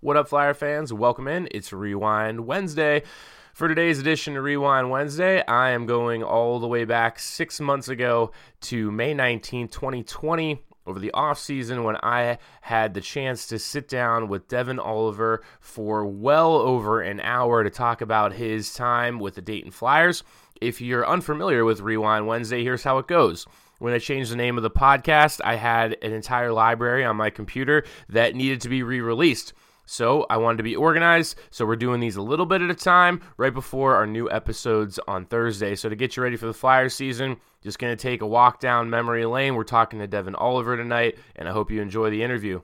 What up, Flyer fans? Welcome in. It's Rewind Wednesday. For today's edition of Rewind Wednesday, I am going all the way back six months ago to May 19, 2020, over the off season when I had the chance to sit down with Devin Oliver for well over an hour to talk about his time with the Dayton Flyers. If you're unfamiliar with Rewind Wednesday, here's how it goes. When I changed the name of the podcast, I had an entire library on my computer that needed to be re released. So I wanted to be organized. So we're doing these a little bit at a time right before our new episodes on Thursday. So to get you ready for the Flyers season, just going to take a walk down memory lane. We're talking to Devin Oliver tonight, and I hope you enjoy the interview.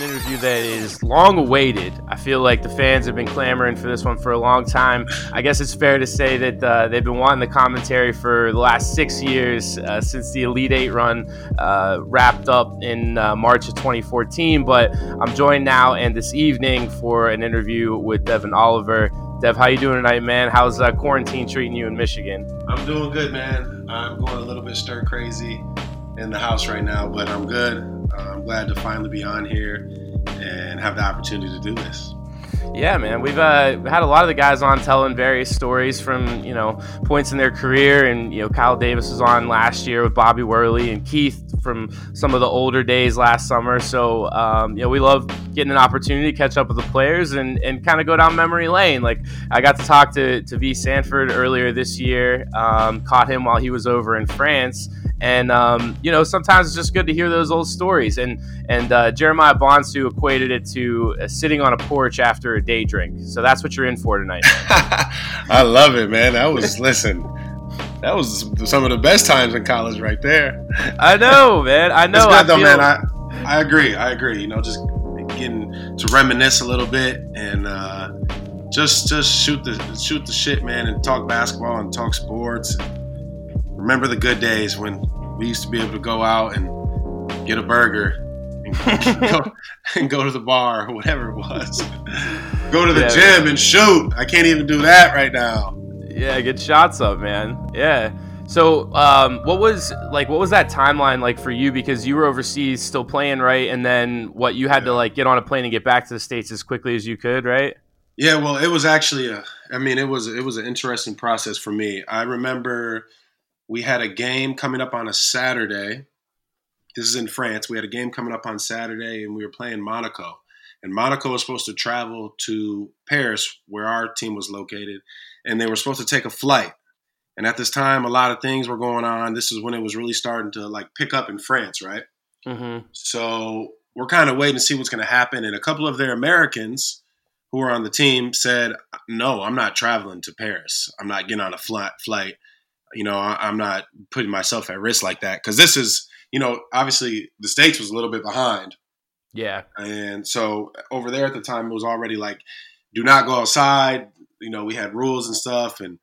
An interview that is long awaited. I feel like the fans have been clamoring for this one for a long time. I guess it's fair to say that uh, they've been wanting the commentary for the last six years uh, since the Elite Eight run uh, wrapped up in uh, March of 2014. But I'm joined now and this evening for an interview with Devin Oliver. Dev, how you doing tonight, man? How's uh, quarantine treating you in Michigan? I'm doing good, man. I'm going a little bit stir crazy in the house right now, but I'm good. Uh, I'm glad to finally be on here and have the opportunity to do this. Yeah, man, we've uh, had a lot of the guys on telling various stories from you know points in their career, and you know Kyle Davis was on last year with Bobby Worley and Keith from some of the older days last summer. So um, you know we love getting an opportunity to catch up with the players and, and kind of go down memory lane. Like I got to talk to to Vee Sanford earlier this year, um, caught him while he was over in France and um, you know, sometimes it's just good to hear those old stories. And and uh, Jeremiah Bonsu equated it to uh, sitting on a porch after a day drink. So that's what you're in for tonight. I love it, man. That was listen. That was some of the best times in college, right there. I know, man. I know. It's good, I though, feel... man. I I agree. I agree. You know, just getting to reminisce a little bit and uh, just just shoot the shoot the shit, man, and talk basketball and talk sports. And, remember the good days when we used to be able to go out and get a burger and go, and go to the bar or whatever it was. go to the yeah, gym man. and shoot. I can't even do that right now. Yeah, get shots up, man. Yeah. So, um, what was like? What was that timeline like for you? Because you were overseas, still playing, right? And then what? You had yeah. to like get on a plane and get back to the states as quickly as you could, right? Yeah. Well, it was actually a. I mean, it was it was an interesting process for me. I remember we had a game coming up on a Saturday. This is in France. We had a game coming up on Saturday, and we were playing Monaco. And Monaco was supposed to travel to Paris, where our team was located, and they were supposed to take a flight. And at this time, a lot of things were going on. This is when it was really starting to like pick up in France, right? Mm-hmm. So we're kind of waiting to see what's going to happen. And a couple of their Americans who were on the team said, "No, I'm not traveling to Paris. I'm not getting on a flight. Flight you know, I, am not putting myself at risk like that because this is, you know, obviously the states was a little bit behind. Yeah, and so over there at the time it was already like, do not go outside. You know, we had rules and stuff, and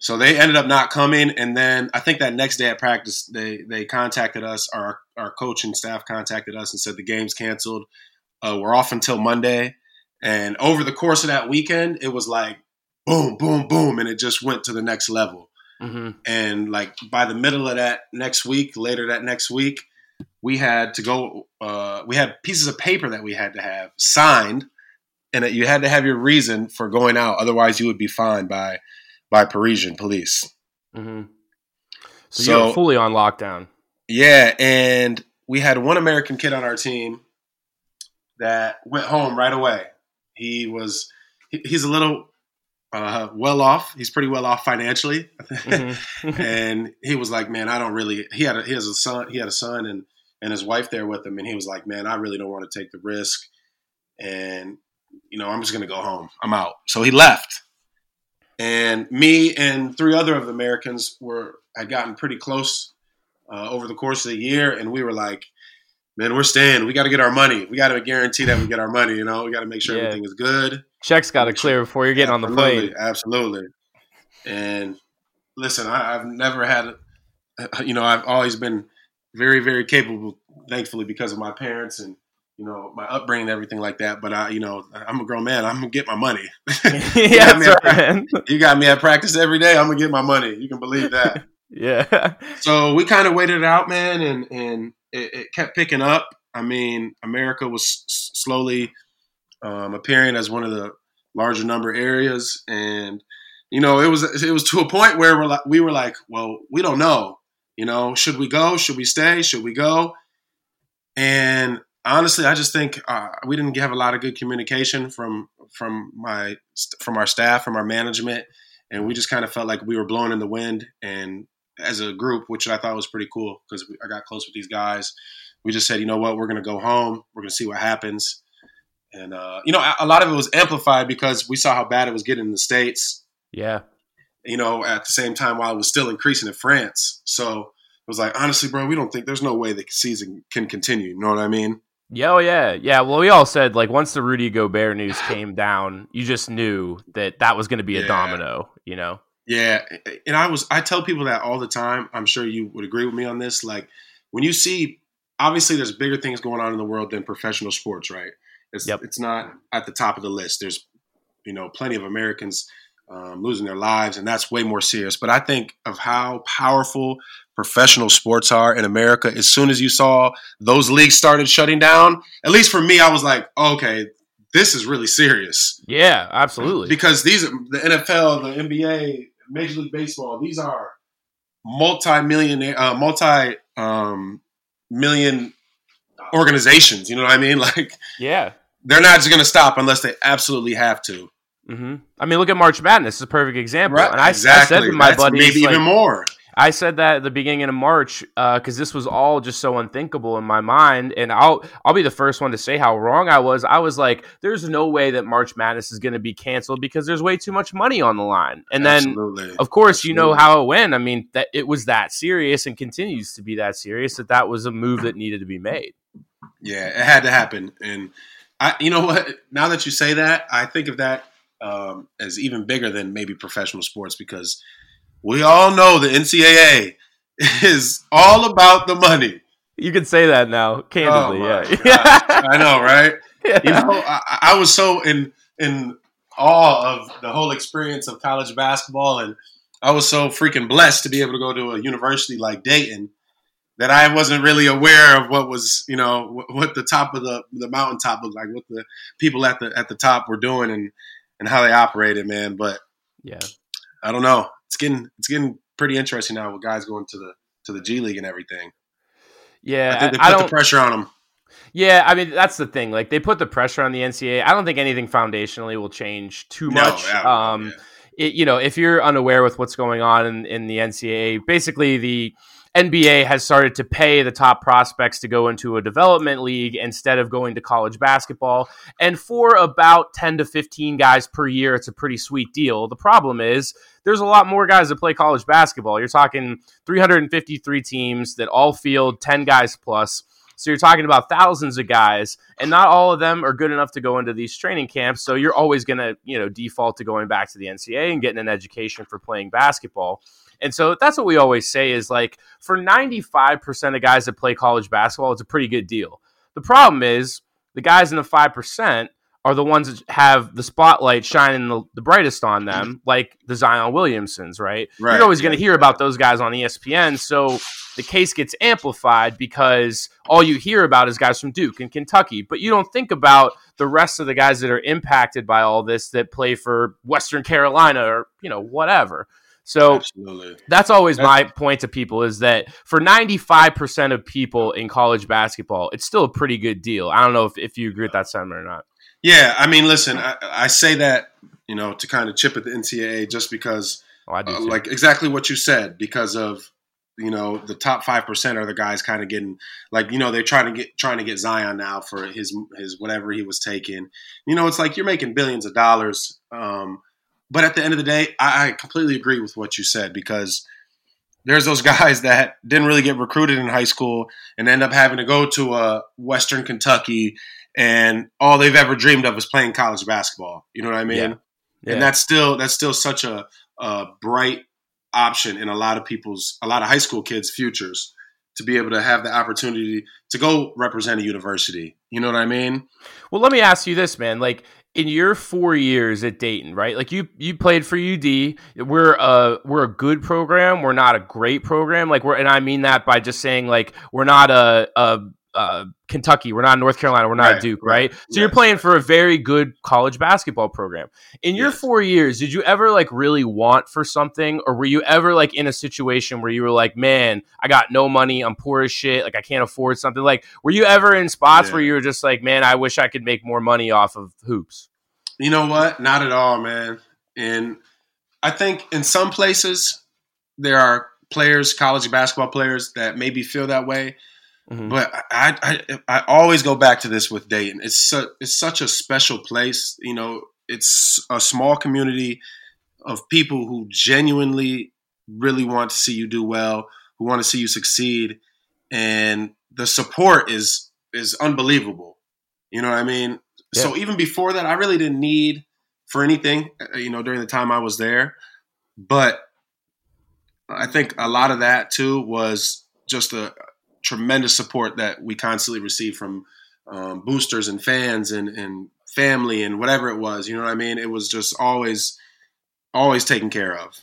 so they ended up not coming. And then I think that next day at practice, they they contacted us. Our our coach and staff contacted us and said the game's canceled. Uh, we're off until Monday. And over the course of that weekend, it was like boom, boom, boom, and it just went to the next level. Mm-hmm. And like by the middle of that next week, later that next week, we had to go. Uh, we had pieces of paper that we had to have signed, and that you had to have your reason for going out. Otherwise, you would be fined by by Parisian police. Mm-hmm. So, so you're fully on lockdown. Yeah, and we had one American kid on our team that went home right away. He was he, he's a little uh, well off. He's pretty well off financially, mm-hmm. and he was like, "Man, I don't really." He had a, he has a son. He had a son and and his wife there with him, and he was like, "Man, I really don't want to take the risk, and you know, I'm just going to go home. I'm out." So he left, and me and three other of the Americans were had gotten pretty close uh, over the course of the year, and we were like, man, we're staying. We got to get our money. We got to guarantee that we get our money. You know, we got to make sure Yeah. everything is good. Checks got to clear before you're getting on the plane. Absolutely. And listen, I, I've never had, uh, you know, I've always been very, very capable, thankfully, because of my parents and, you know, my upbringing and everything like that. But I, you know, I'm a grown man. I'm going to get my money. yeah, that's right. you got me at practice every day. I'm going to get my money. You can believe that. yeah. so we kind of waited it out, man, and, and it, it kept picking up. I mean, America was s- slowly um, appearing as one of the larger number areas, and you know, it was it was to a point where we're like, we were like, well, we don't know. You know, should we go? Should we stay? Should we go? And honestly, I just think uh, we didn't have a lot of good communication from from my from our staff, from our management, and we just kind of felt like we were blowing in the wind. And as a group, which I thought was pretty cool because I got close with these guys, we just said, you know what, we're going to go home. We're going to see what happens. And uh, you know, a, lot of it was amplified because we saw how bad it was getting in the states. Yeah. You know, at the same time while it was still increasing in France. So it was like, honestly, bro, we don't think there's no way the season can continue. You know what I mean? Yeah, oh yeah, yeah. Well, we all said like once the Rudy Gobert news came down, you just knew that that was going to be a Yeah. domino. You know? Yeah, and I was I tell people that all the time. I'm sure you would agree with me on this. Like when you see, obviously, there's bigger things going on in the world than professional sports, right? It's Yep. it's not at the top of the list. There's you know plenty of Americans um, losing their lives, and that's way more serious. But I think of how powerful professional sports are in America. As soon as you saw those leagues started shutting down, at least for me, I was like, okay, this is really serious Yeah, absolutely. because these the NFL, the NBA, Major League Baseball, these are multi-millionaire, uh, multi um, million organizations. You know what I mean? Like yeah. They're not just going to stop unless they absolutely have to. hmm I mean, look at March Madness. It's a perfect example. And I, I exactly. said to my That's buddies, maybe like, even more. I said that at the beginning of March because this was all just so unthinkable in my mind, and I'll I'll be the first one to say how wrong I was. I was like, "There's no way that March Madness is going to be canceled because there's way too much money on the line." And then, of course, you know how it went. I mean, that it was that serious and continues to be that serious that that was a move that needed to be made. Yeah, it had to happen. And I, you know what? Now that you say that, I think of that um, as even bigger than maybe professional sports because we all know the NCAA is all about the money. You can say that now, candidly. Oh yeah. I know, right? yeah. You know, I, I was so in in awe of the whole experience of college basketball, and I was so freaking blessed to be able to go to a university like Dayton that I wasn't really aware of what was, you know, wh- what the top of the the mountaintop looked like, what the people at the at the top were doing, and and how they operated, man. But yeah. I don't know. It's getting it's getting pretty interesting now with guys going to the to the G League and everything. Yeah, I think they put don't. the pressure on them. Yeah, I mean that's the thing. Like they put the pressure on the NCAA. I don't think anything foundationally will change too much. yeah, um, yeah. It, you know, if you're unaware with what's going on in, in the NCAA, basically the NBA has started to pay the top prospects to go into a development league instead of going to college basketball. And for about 10 to 15 guys per year, it's a pretty sweet deal. The problem is there's a lot more guys that play college basketball. You're talking 353 teams that all field 10 guys plus. So you're talking about thousands of guys, and not all of them are good enough to go into these training camps. So you're always going to, you know, default to going back to the NCAA and getting an education for playing basketball. And so that's what we always say is like for 95% of guys that play college basketball, it's a pretty good deal. The problem is the guys in the 5% are the ones that have the spotlight shining the, the brightest on them, mm-hmm. like the Zion Williamsons, right? Right, You're always going to hear about those guys on ESPN. So the case gets amplified because all you hear about is guys from Duke and Kentucky, but you don't think about the rest of the guys that are impacted by all this that play for Western Carolina or, you know, whatever. So Absolutely. that's always my point to people is that for 95% of people in college basketball, it's still a pretty good deal. I don't know if, if you agree with that sentiment or not. Yeah, I mean, listen, I, I say that you know to kind of chip at the NCAA just because, Oh, I do. uh, like exactly what you said, because of you know the top five percent are the guys kind of getting like you know they're trying to get trying to get Zion now for his his whatever he was taking. You know, it's like you're making billions of dollars, um, but at the end of the day, I, I completely agree with what you said because there's those guys that didn't really get recruited in high school and end up having to go to a Western Kentucky and all they've ever dreamed of is playing college basketball. You know what I mean? Yeah. Yeah. And that's still that's still such a, a bright option in a lot of people's a lot of high school kids' futures to be able to have the opportunity to go represent a university. You know what I mean? Well, let me ask you this, man. Like in your four years at Dayton, right? Like you you played for UD. We're a we're a good program. We're not a great program. Like we're and I mean that by just saying like we're not a a uh, Kentucky. We're not North Carolina. We're not Right, Duke, right? right. So you're playing for a very good college basketball program. In your Yes. four years, did you ever like really want for something, or were you ever like in a situation where you were like, "Man, I got no money. I'm poor as shit. Like I can't afford something." Like, were you ever in spots Yeah. where you were just like, "Man, I wish I could make more money off of hoops"? You know what? Not at all, man. And I think in some places there are players, college basketball players, that maybe feel that way. Mhm. But I, I, I always go back to this with Dayton. It's su- it's such a special place. You know, it's a small community of people who genuinely really want to see you do well, who want to see you succeed, and the support is is unbelievable. You know what I mean? So even before that, I really didn't need for anything. uh, You know, during the time I was there, but I think a lot of that too was just a tremendous support that we constantly received from um, boosters and fans and, and family and whatever it was. You know what I mean? It was just always, always taken care of.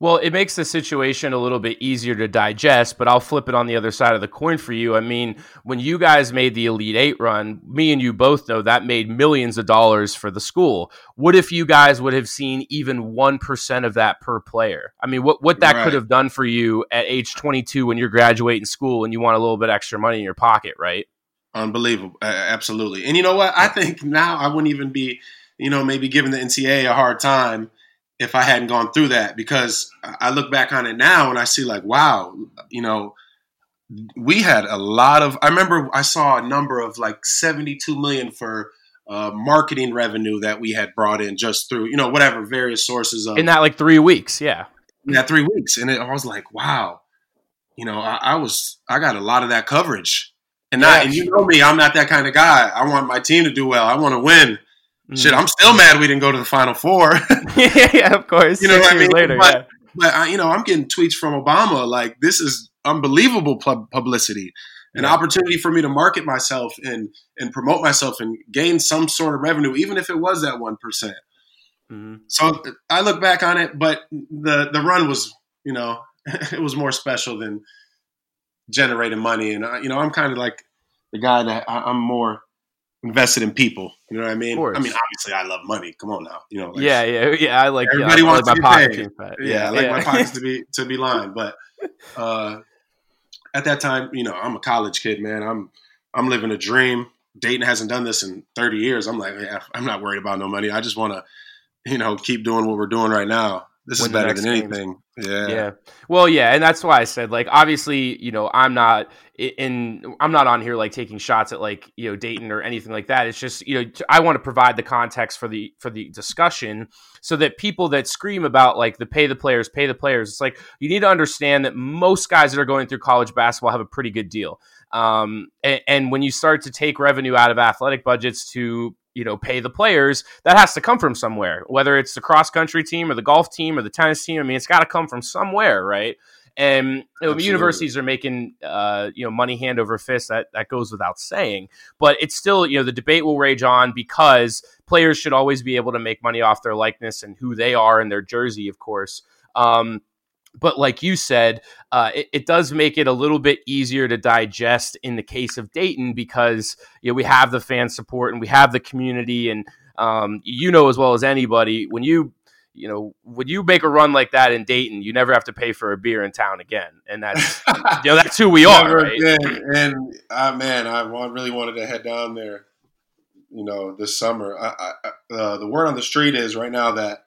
Well, it makes the situation a little bit easier to digest, but I'll flip it on the other side of the coin for you. I mean, when you guys made the Elite Eight run, me and you both know that made millions of dollars for the school. What if you guys would have seen even 1% of that per player? I mean, what, what that Right. could have done for you at age 22 when you're graduating school and you want a little bit extra money in your pocket, right? Unbelievable. Uh, absolutely. And you know what? I think now I wouldn't even be, you know, maybe giving the NCAA a hard time if I hadn't gone through that because I look back on it now and I see like, wow, you know, we had a lot of, I remember I saw a number of like 72 million for uh, marketing revenue that we had brought in just through, you know, whatever various sources of In that like three weeks, yeah. in that three weeks. And it, I was like, wow, you know, I, I was, I got a lot of that coverage. And, Yeah. I, and you know me, I'm not that kind of guy. I want my team to do well. I want to win. Mm. Shit, I'm still mad we didn't go to the Final Four. yeah, yeah, of course. You know Six what I mean? Later, But- yeah. but I, you know, I'm getting tweets from Obama like this is unbelievable pub- publicity, an Yeah. opportunity for me to market myself and and promote myself and gain some sort of revenue, even if it was that one percent. Mhm. So I look back on it, but the the run was, you know, it was more special than generating money. And I, you know, I'm kind of like the guy that I, I'm more invested in people. You know what I mean? I mean, obviously, I love money. Come on now, you know. Like, yeah, yeah, yeah. I like. Everybody yeah, I wants like to my paid. being fat. yeah, I like my pockets to be to be lined. But uh, at that time, you know, I'm a college kid, man. I'm I'm living a dream. Dayton hasn't done this in 30 years. I'm like, yeah, I'm not worried about no money. I just want to, you know, keep doing what we're doing right now. This is better than games. anything. Yeah. yeah. Well, yeah, and that's why I said like obviously, you know, I'm not in I'm not on here like taking shots at like, you know, Dayton or anything like that. It's just, you know, I want to provide the context for the for the discussion so that people that scream about like the pay the players, pay the players, it's like you need to understand that most guys that are going through college basketball have a pretty good deal. Um, and, and when you start to take revenue out of athletic budgets to you know pay the players, that has to come from somewhere. Whether it's the cross country team or the golf team or the tennis team, I mean, it's got to come from somewhere, right? And you know, universities are making uh, you know money hand over fist. That that goes without saying. But it's still you know the debate will rage on because players should always be able to make money off their likeness and who they are and their jersey, of course. Um, but like you said, uh, it, it does make it a little bit easier to digest in the case of Dayton because you know we have the fan support and we have the community, and um, you know as well as anybody when you you know when you make a run like that in Dayton, you never have to pay for a beer in town again, and that's you know that's who we are, right? And uh, man, I really wanted to head down there. You know, this summer. I, I, I- uh, the word on the street is right now that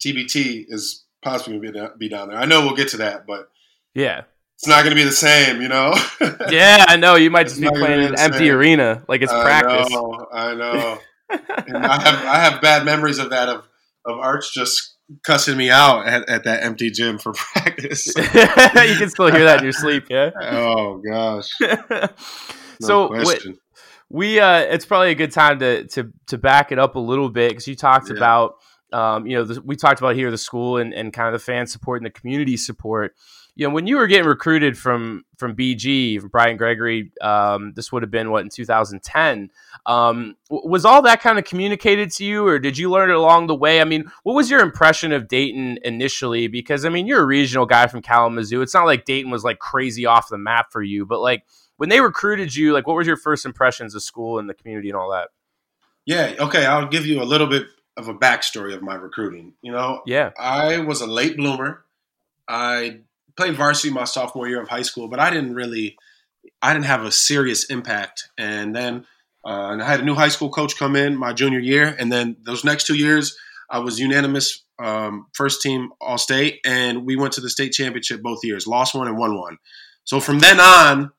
TBT is possibly be, down- be down there. I know we'll get to that, but Yeah, it's not going to be the same. You know. yeah, I know. You might It's just be playing be in an empty same. arena like it's practice. I know. I know. and I have I have bad memories of that of of Arch just cussing me out at, at that empty gym for practice. you can still hear that in your sleep, yeah. oh gosh. No so question. we uh it's probably a good time to to to back it up a little bit because you talked yeah. about um, you know, the, we talked about here the school and, and kind of the fan support and the community support. You know, when you were getting recruited from from BG, from Brian Gregory, um, this would have been what in 2010. Um, was all that kind of communicated to you, or did you learn it along the way? I mean, what was your impression of Dayton initially? Because I mean, you're a regional guy from Kalamazoo. It's not like Dayton was like crazy off the map for you, but like when they recruited you, like what was your first impressions of school and the community and all that? Yeah, okay, I'll give you a little bit of a backstory of my recruiting. You know, yeah, I was a late bloomer. I played varsity my sophomore year of high school, but I didn't really, I didn't have a serious impact. And then, uh, and I had a new high school coach come in my junior year, and then those next two years, I was unanimous um, first team All State, and we went to the state championship both years. Lost one and won one. So from then on,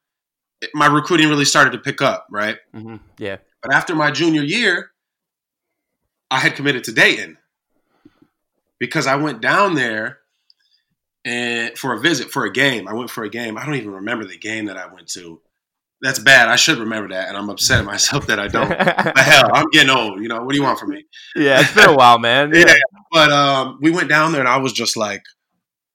my recruiting really started to pick up. Right. Mm-hmm. Yeah. But after my junior year, I had committed to Dayton because I went down there and for a visit for a game. I went for a game. I don't even remember the game that I went to. That's bad. I should remember that, and I'm upset at myself that I don't. but hell, I'm getting old. You know, what do you want from me? Yeah, it's been a while, man. yeah. yeah. But um, we went down there, and I was just like,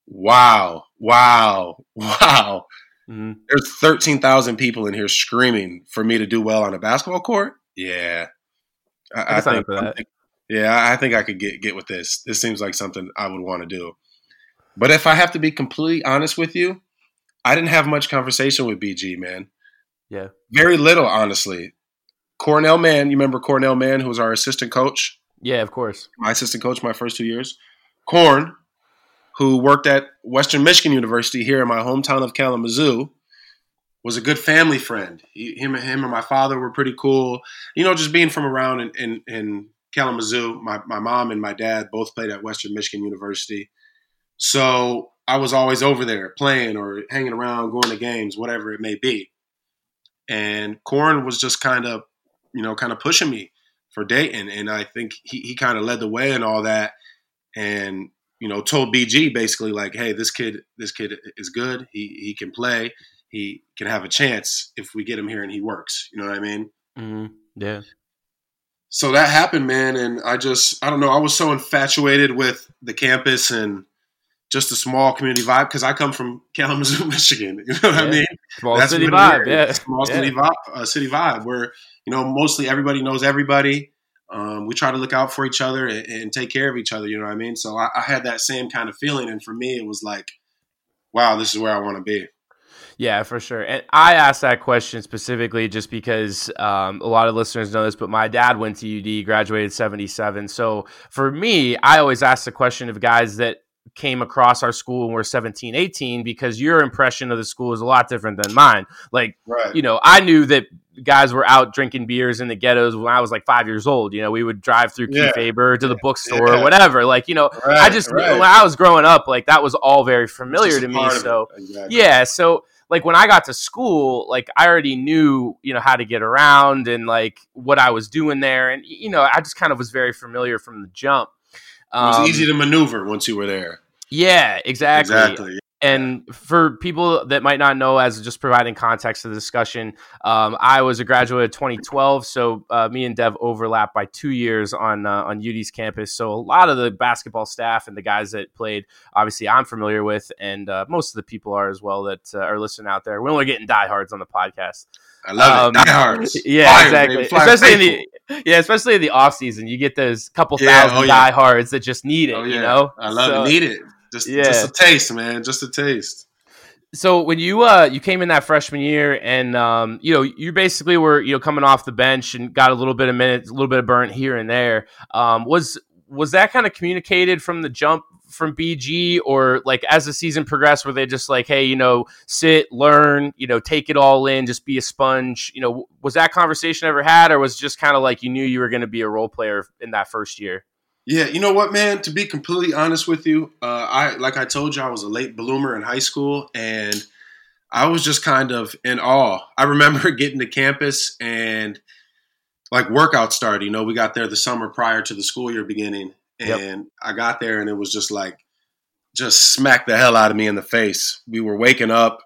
"Wow, wow, wow!" Mm-hmm. There's 13,000 people in here screaming for me to do well on a basketball court. Yeah, I, I, I think, that. Yeah, I think I could get get with this. This seems like something I would want to do. But if I have to be completely honest with you, I didn't have much conversation with BG, man. Yeah. Very little, honestly. Cornell Mann, you remember Cornell Mann, who was our assistant coach? Yeah, of course. My assistant coach my first two years. Corn, who worked at Western Michigan University here in my hometown of Kalamazoo, was a good family friend. He, him, him and my father were pretty cool. You know, just being from around and, in, in Kalamazoo. My, my mom and my dad both played at Western Michigan University. So I was always over there playing or hanging around, going to games, whatever it may be. And Corn was just kind of, you know, kind of pushing me for Dayton. And I think he, he kind of led the way and all that. And, you know, told BG basically like, hey, this kid, this kid is good. He he can play. He can have a chance if we get him here and he works. You know what I mean? Mm-hmm. Yeah so that happened, man, and I just I don't know. I was so infatuated with the campus and just a small community vibe because I come from Kalamazoo, Michigan. You know what yeah. I mean? Small That's city vibe, yeah. Small yeah. city vibe, uh, city vibe, where you know mostly everybody knows everybody. Um, we try to look out for each other and, and, take care of each other. You know what I mean? So I, I had that same kind of feeling, and for me, it was like, wow, this is where I want to be. Yeah, for sure. And I asked that question specifically just because um, a lot of listeners know this, but my dad went to UD, graduated 77. So for me, I always ask the question of guys that came across our school when we are 17 18 because your impression of the school is a lot different than mine like right. you know i knew that guys were out drinking beers in the ghettos when i was like five years old you know we would drive through yeah. Kiefaber to the bookstore yeah. or whatever like you know right. i just right. when i was growing up like that was all very familiar to me so exactly. yeah so like when I got to school, like I already knew, you know, how to get around and like what I was doing there. And, you know, I just kind of was very familiar from the jump. Um, it was um, easy to maneuver once you were there. Yeah, exactly. Exactly. And for people that might not know, as just providing context to the discussion, um, I was a graduate of 2012, so uh, me and Dev overlap by two years on uh, on UD's campus. So a lot of the basketball staff and the guys that played, obviously, I'm familiar with, and uh, most of the people are as well that uh, are listening out there. We're only getting diehards on the podcast. I love um, it. Diehards. Yeah, Fire, exactly. Especially in the yeah, especially in the off season, you get those couple yeah, thousand oh, yeah. diehards that just need it. Oh, yeah. You know, I love so, it. Need it. Just, yeah. just a taste, man. Just a taste. So when you uh you came in that freshman year and um you know you basically were you know coming off the bench and got a little bit of minutes a little bit of burnt here and there um was was that kind of communicated from the jump from BG or like as the season progressed were they just like hey you know sit learn you know take it all in just be a sponge you know was that conversation ever had or was just kind of like you knew you were going to be a role player in that first year yeah, you know what, man? To be completely honest with you, uh, I like I told you, I was a late bloomer in high school, and I was just kind of in awe. I remember getting to campus and like workout started. You know, we got there the summer prior to the school year beginning, and yep. I got there and it was just like just smacked the hell out of me in the face. We were waking up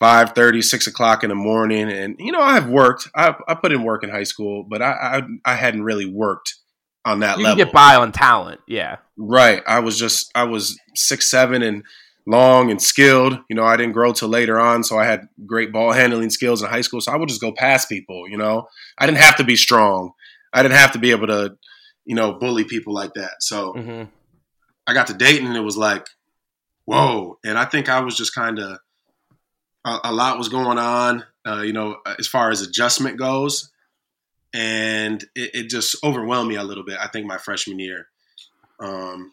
5 30, 6 o'clock in the morning. And, you know, I've worked, I, I put in work in high school, but I, I, I hadn't really worked on that you level. get by on talent. Yeah. Right. I was just, I was six, seven and long and skilled. You know, I didn't grow till later on. So I had great ball handling skills in high school. So I would just go past people, you know, I didn't have to be strong. I didn't have to be able to, you know, bully people like that. So mm-hmm. I got to Dayton and it was like, whoa. And I think I was just kind of, a, a, lot was going on, uh, you know, as far as adjustment goes. And it, it, just overwhelmed me a little bit, I think, my freshman year. Um,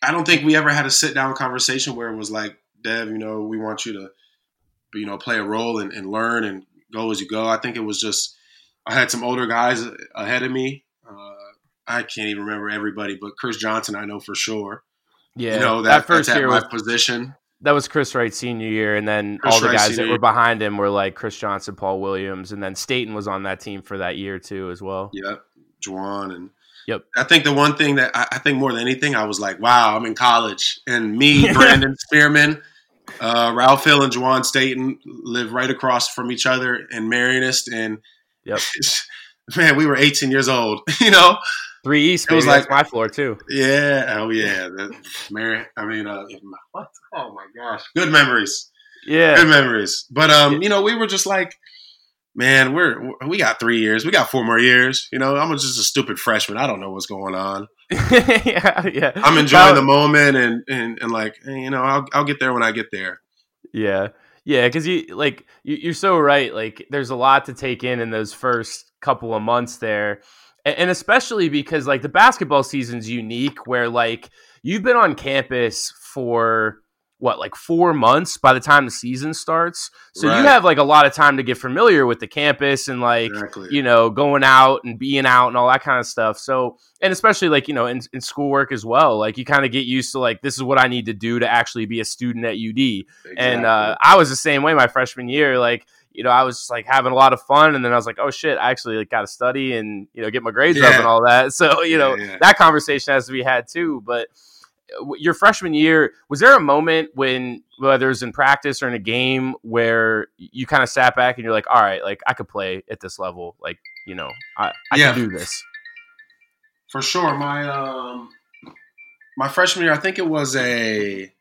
I don't think we ever had a sit down conversation where it was like, Dev, you know, we want you to, you know, play a role and, and learn and go as you go. I think it was just, I had some older guys ahead of me. Uh, I can't even remember everybody, but Chris Johnson, I know for sure. Yeah, you know that, first year was position. That was Chris Wright's senior year, and then Chris all the guys that were behind him were like Chris Johnson, Paul Williams, and then Staten was on that team for that year too as well. Yep, Juwan and Yep. I think the one thing that I, I, think more than anything, I was like, wow, I'm in college. And me, Brandon Spearman, uh, Ralph Hill, and Juwan Staten live right across from each other in Marianist. And yep. man, we were 18 years old, you know? Three East. It was like my floor too. Yeah. Oh yeah. Mary. I mean, uh, what? Oh my gosh. Good memories. Yeah. Good memories. But um, you know, we were just like, man, we're we got three years. We got four more years. You know, I'm just a stupid freshman. I don't know what's going on. yeah, yeah. I'm enjoying the moment and and and like you know, I'll I'll get there when I get there. Yeah. Yeah, because you like you, are so right. Like, there's a lot to take in in those first couple of months there, and especially because like the basketball season's unique where like you've been on campus for what like four months by the time the season starts so right. you have like a lot of time to get familiar with the campus and like exactly. you know going out and being out and all that kind of stuff so and especially like you know in, in schoolwork as well like you kind of get used to like this is what i need to do to actually be a student at ud exactly. and uh, i was the same way my freshman year like you know, I was like having a lot of fun, and then I was like, oh shit, I actually like, got to study and you know get my grades yeah. up and all that. So you know yeah, yeah. that conversation has to be had too. But uh, your freshman year, was there a moment when whether it's in practice or in a game where you kind of sat back and you're like, all right, like I could play at this level, like you know, I, I can do this. For sure, my um, my freshman year, I think it was a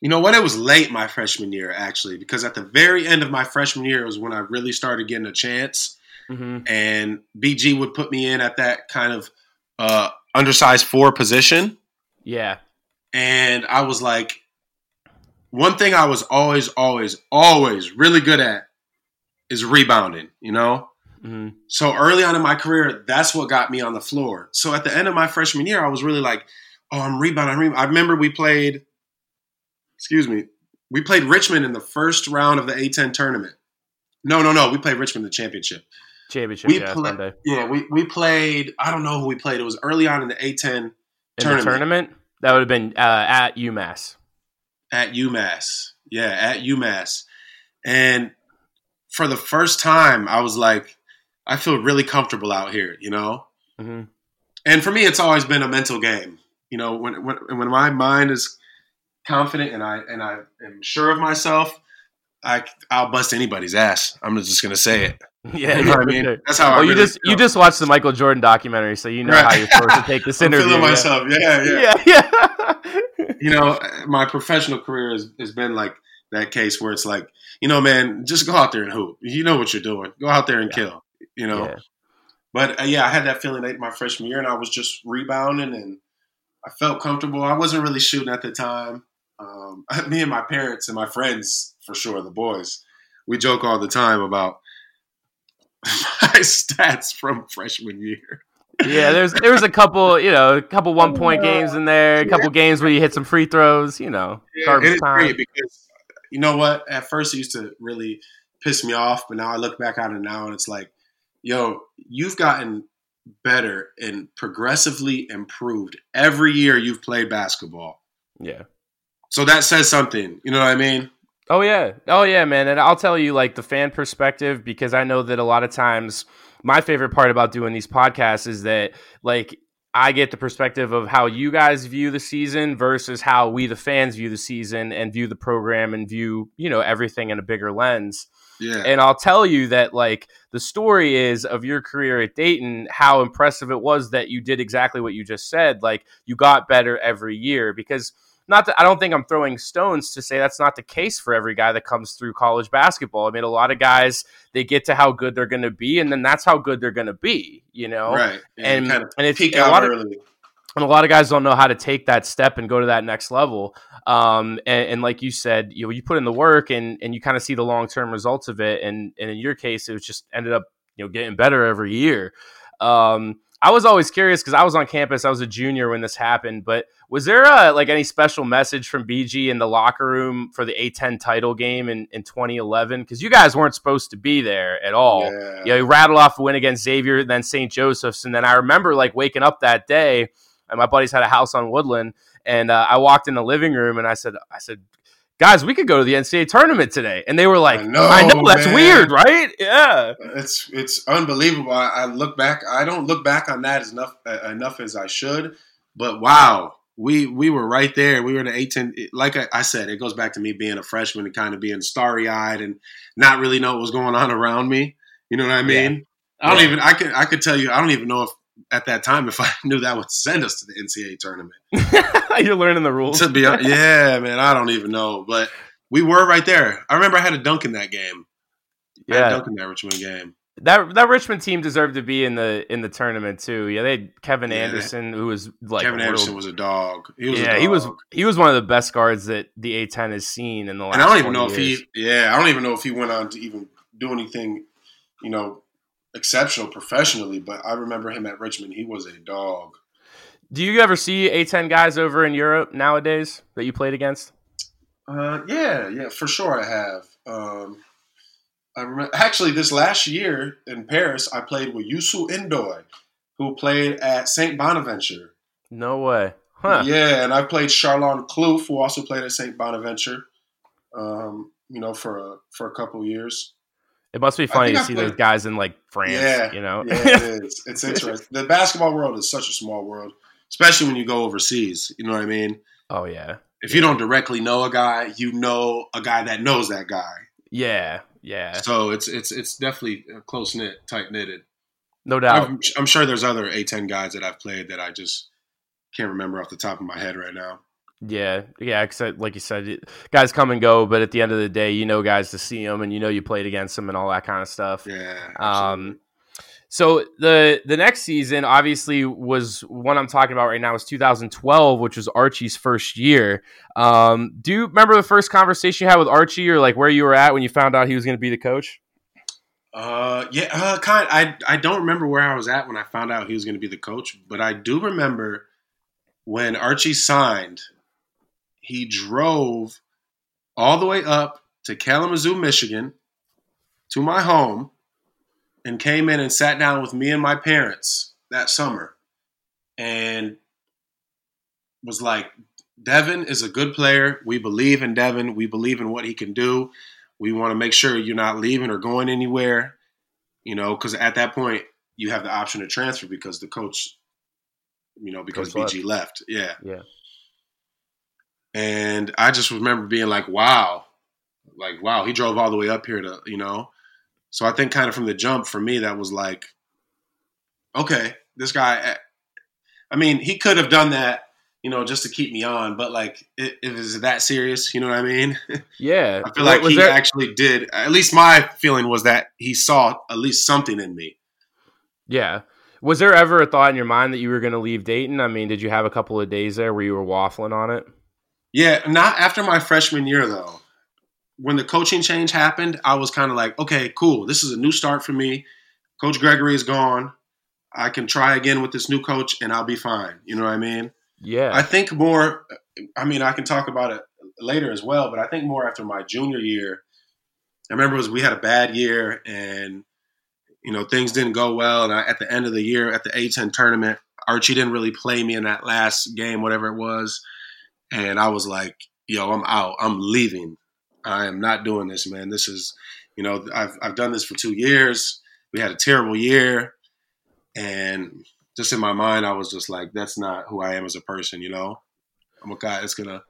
you know what? It was late my freshman year, actually, because at the very end of my freshman year was when I really started getting a chance. Mm-hmm. And BG would put me in at that kind of uh, undersized four position. Yeah. And I was like, one thing I was always, always, always really good at is rebounding, you know? Mm-hmm. So early on in my career, that's what got me on the floor. So at the end of my freshman year, I was really like, oh, I'm rebounding. I'm rebounding. I remember we played excuse me, we played Richmond in the first round of the A10 tournament. No, no, no. We played Richmond in the championship. Championship, we yeah, play, Yeah, we, we played, I don't know who we played. It was early on in the A10 in tournament. tournament? That would have been uh, at UMass. At UMass. Yeah, at UMass. And for the first time, I was like, I feel really comfortable out here, you know? Mm-hmm. And for me, it's always been a mental game. You know, when, when, when my mind is confident and I and I am sure of myself, I I'll bust anybody's ass. I'm just gonna say it. Yeah, you know I mean. That's how. Well, I really you just feel. you just watched the Michael Jordan documentary, so you know right. how you're supposed to take this interview. Feeling myself. Yeah, yeah, yeah. yeah. you know, my professional career has, has been like that case where it's like, you know, man, just go out there and hoop. You know what you're doing. Go out there and yeah. kill. You know. Yeah. But uh, yeah, I had that feeling late my freshman year, and I was just rebounding, and I felt comfortable. I wasn't really shooting at the time. Um, me and my parents and my friends, for sure, the boys, we joke all the time about my stats from freshman year. yeah, there's there was a couple, you know, a couple one point games in there, a couple yeah. games where you hit some free throws, you know, yeah, it's time. great because you know what? At first, it used to really piss me off, but now I look back on it now and it's like, yo, you've gotten better and progressively improved every year you've played basketball. Yeah. So that says something. You know what I mean? Oh yeah. Oh yeah, man. And I'll tell you like the fan perspective because I know that a lot of times my favorite part about doing these podcasts is that like I get the perspective of how you guys view the season versus how we the fans view the season and view the program and view you know everything in a bigger lens. Yeah. And I'll tell you that like the story is of your career at Dayton, how impressive it was that you did exactly what you just said. Like you got better every year because not that I don't think I'm throwing stones to say that's not the case for every guy that comes through college basketball. I mean, a lot of guys they get to how good they're going to be, and then that's how good they're going to be. You know, right? And kind of and it's peak and a out lot of and a lot of guys don't know how to take that step and go to that next level. Um, and, and like you said, you know, you put in the work and and you kind of see the long term results of it. And and in your case, it was just ended up you know getting better every year. Um, I was always curious because I was on campus. I was a junior when this happened, but was there a, like any special message from BG in the locker room for the A10 title game in, in 2011? Because you guys weren't supposed to be there at all. Yeah. You know, you rattled off a win against Xavier, then St. Joseph's, and then I remember like waking up that day, and my buddies had a house on Woodland, and uh, I walked in the living room and I said, I said, guys, we could go to the NCAA tournament today, and they were like, I know, I know that's man. weird, right? Yeah. It's it's unbelievable. I, I look back. I don't look back on that as enough uh, enough as I should. But wow, we we were right there. We were in the A10. Like I, I said, it goes back to me being a freshman and kind of being starry eyed and not really know what was going on around me. You know what I mean? I don't Yeah. even. I could I could tell you. I don't even know if at that time if I knew that would send us to the NCAA tournament. You're learning the rules. To be yeah, man, I don't even know. But we were right there. I remember I had a dunk in that game. I had a Yeah, dunk in that Richmond game. that that Richmond team deserved to be in the in the tournament too. Yeah, they had Kevin Yeah. Anderson, who was like Kevin real- Anderson was a dog. He was a yeah, he was he was one of the best guards that the A10 has seen in the last. and I don't even 20 know if he. Yeah, I don't even know if he went on to even do anything, you know, exceptional professionally. But I remember him at Richmond. He was a dog. Do you ever see A10 guys over in Europe nowadays that you played against? Uh, yeah, yeah, for sure. I have. Um, I remember actually this last year in Paris, I played with Youssou Ndoye, who played at Saint Bonaventure. No way, huh? Yeah, and I played Charlon Kloof, who also played at Saint Bonaventure. Um, you know, for a for a couple years. It must be funny to I see played- those guys in like France. Yeah, you know. yeah, it is. It's interesting. The basketball world is such a small world, especially when you go overseas. You know what I mean? oh yeah, If you don't directly know a guy, you know a guy that knows that guy. yeah, yeah. So it's it's it's definitely close knit, tight knitted. No doubt. I'm, I'm sure there's other A10 guys that I've played that I just can't remember off the top of my head right now. Yeah, yeah. Except like you said, guys come and go, but at the end of the day, you know guys to see them, and you know you played against them, and all that kind of stuff. Yeah. Um, so the the next season obviously was one I'm talking about right now is 2012, which was Archie's first year. Um, do you remember the first conversation you had with Archie, or like where you were at when you found out he was going to be the coach? Uh, yeah, uh, kind. I I don't remember where I was at when I found out he was going to be the coach, but I do remember when Archie signed. He drove all the way up to Kalamazoo, Michigan, to my home, and came in and sat down with me and my parents that summer, and was like, "Devin is a good player. We believe in Devin. We believe in what he can do." We want to make sure you're not leaving or going anywhere, you know, because at that point you have the option to transfer because the coach, you know, because Coach BG left. Yeah. Yeah. And I just remember being like, wow, like, wow, he drove all the way up here to, you know. So I think kind of from the jump for me, that was like, okay, this guy, eh, I mean, he could have done that, you know, just to keep me on, but like, it, it was that serious, you know what I mean? Yeah, I feel like he actually did. At least my feeling was that he saw at least something in me. yeah. Was there ever a thought in your mind that you were going to leave Dayton? I mean, did you have a couple of days there where you were waffling on it? Yeah, not after my freshman year though. When the coaching change happened, I was kind of like, okay, cool. This is a new start for me. Coach Gregory is gone. I can try again with this new coach, and I'll be fine. You know what I mean? Yeah, I think more. I mean, I can talk about it later as well, but I think more after my junior year. I remember was we had a bad year, and you know things didn't go well. And I, at the end of the year, at the A10 tournament, Archie didn't really play me in that last game, whatever it was, and I was like, "Yo, I'm out. I'm leaving. I am not doing this, man. This is, you know, I've I've done this for two years. We had a terrible year, and just in my mind, I was just like, that's not who I am as a person. You know, I'm a guy that's gonna.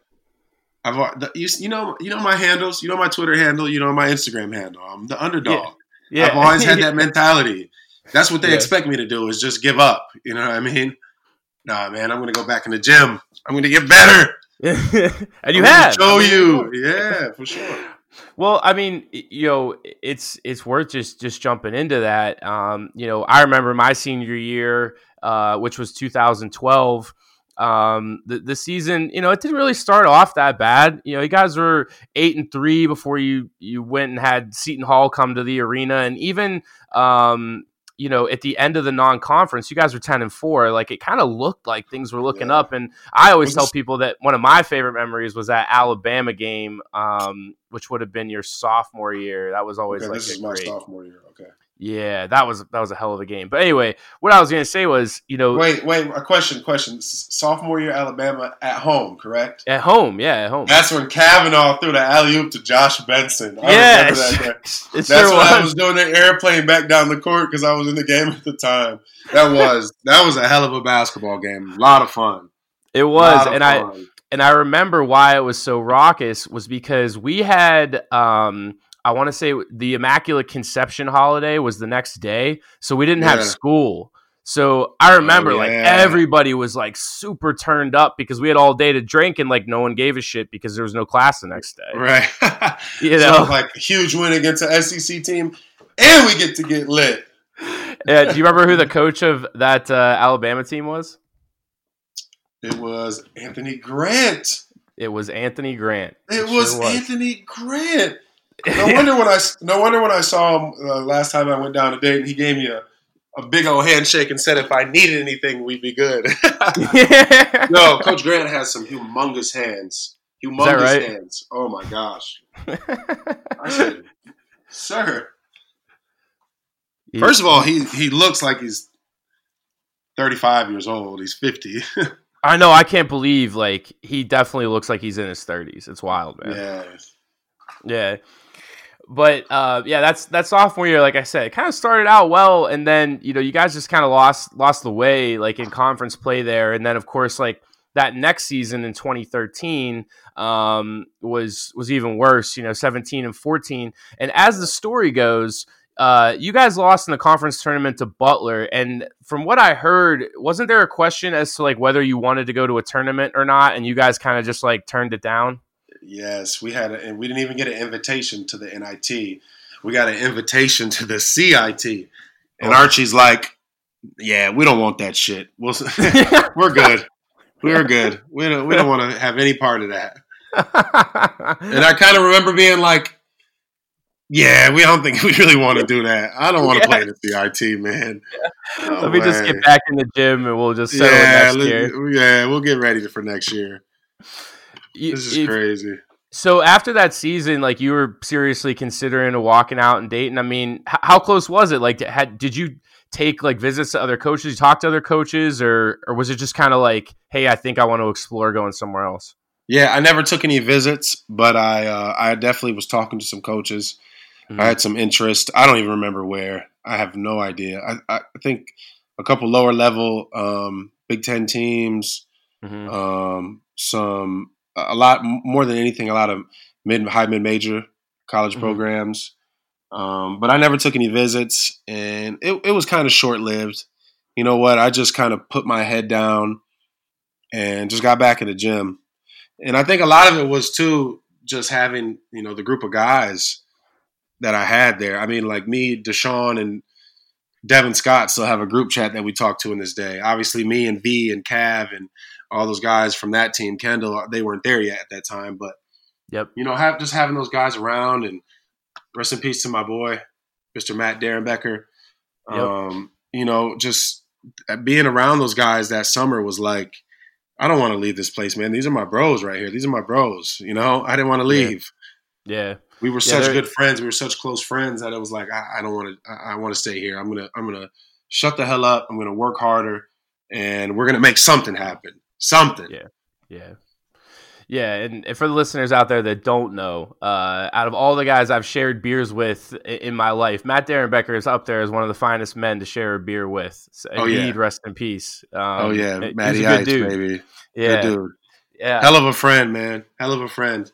I've uh, you, you know you know my handles. You know my Twitter handle. You know my Instagram handle. I'm the underdog. Yeah. yeah. I've always had that mentality. That's what they expect me to do is just give up. You know what I mean? Nah, man, I'm gonna go back in the gym. I'm gonna get better. and you have show you, yeah, for sure. Well, I mean, you know, it's it's worth just just jumping into that. Um, you know, I remember my senior year, uh, which was 2012 um, the the season, you know, it didn't really start off that bad. You know, you guys were eight and three before you you went and had Seton Hall come to the arena, and even um, you know, at the end of the non-conference, you guys were ten and four. Like it kind of looked like things were looking yeah. up. And I always tell people that one of my favorite memories was that Alabama game, um, which would have been your sophomore year. That was always okay, like this is my great, sophomore year. Okay. Yeah, that was that was a hell of a game. But anyway, what I was going to say was, you know, wait, wait, a question, question. Sophomore year Alabama at home, correct? At home, yeah, at home. That's when Kavanaugh threw the alley oop to Josh Benson. I yeah, that That's sure when was. I was doing the airplane back down the court because I was in the game at the time. That was that was a hell of a basketball game. A lot of fun. It was, and fun. I and I remember why it was so raucous was because we had. um I want to say the Immaculate Conception holiday was the next day, so we didn't yeah. have school. So I remember oh, yeah. like everybody was like super turned up because we had all day to drink and like no one gave a shit because there was no class the next day. Right. you know, so, like huge win against an SEC team, and we get to get lit. yeah. Do you remember who the coach of that uh, Alabama team was? It was Anthony Grant. It was Anthony Grant. It, it was, sure was Anthony Grant. No wonder when I no wonder when I saw him uh, last time I went down to Dayton, he gave me a, a big old handshake and said if I needed anything, we'd be good. no, Coach Grant has some humongous hands. Humongous right? hands. Oh my gosh. I said, sir. First of all, he he looks like he's 35 years old. He's 50. I know. I can't believe like he definitely looks like he's in his 30s. It's wild, man. Yeah. Yeah but uh, yeah, that's that sophomore year. Like I said, it kind of started out well, and then you know you guys just kind of lost lost the way like in conference play there, and then of course like that next season in 2013 um, was was even worse. You know, 17 and 14, and as the story goes. Uh, you guys lost in the conference tournament to Butler, and from what I heard, wasn't there a question as to like whether you wanted to go to a tournament or not, and you guys kind of just like turned it down? Yes, we had, a, and we didn't even get an invitation to the NIT. We got an invitation to the CIT, and oh. Archie's like, "Yeah, we don't want that shit. We'll, we're good. We're good. We don't. We don't want to have any part of that." and I kind of remember being like, "Yeah, we don't think we really want to do that. I don't want to yeah. play the CIT, man. Yeah. Let oh, me just get back in the gym, and we'll just settle yeah, next year. Yeah, we'll get ready for next year." This is if, crazy. So after that season, like you were seriously considering walking out and Dayton. I mean, h- how close was it? Like, had did you take like visits to other coaches? You talk to other coaches, or or was it just kind of like, hey, I think I want to explore going somewhere else? Yeah, I never took any visits, but I uh, I definitely was talking to some coaches. Mm-hmm. I had some interest. I don't even remember where. I have no idea. I, I think a couple lower level um, Big Ten teams, mm-hmm. um, some a lot more than anything, a lot of mid, high, mid major college mm-hmm. programs. Um, but I never took any visits, and it, it was kind of short lived. You know what? I just kind of put my head down and just got back in the gym. And I think a lot of it was too just having you know the group of guys that I had there. I mean, like me, Dyshawn, and Devon Scott still have a group chat that we talk to in this day. Obviously, me and V and Cav and all those guys from that team, Kendall, they weren't there yet at that time. But yep, you know, have just having those guys around and rest in peace to my boy, Mr. Matt Derenbecker. Yep. Um, you know, just being around those guys that summer was like, I don't want to leave this place, man. These are my bros right here. These are my bros. You know, I didn't want to leave. Yeah. yeah. We were yeah, such good friends. We were such close friends that it was like, I, I don't want to. I, I want to stay here. I'm gonna. I'm gonna shut the hell up. I'm gonna work harder, and we're gonna make something happen something. Yeah, yeah, Yeah, and for the listeners out there that don't know, uh, out of all the guys I've shared beers with in my life, Matt Derenbecker is up there as one of the finest men to share a beer with. So, oh yeah, rest in peace. Um, oh yeah, Matty Ice, dude. baby. Yeah, good dude. Yeah, hell of a friend, man. Hell of a friend.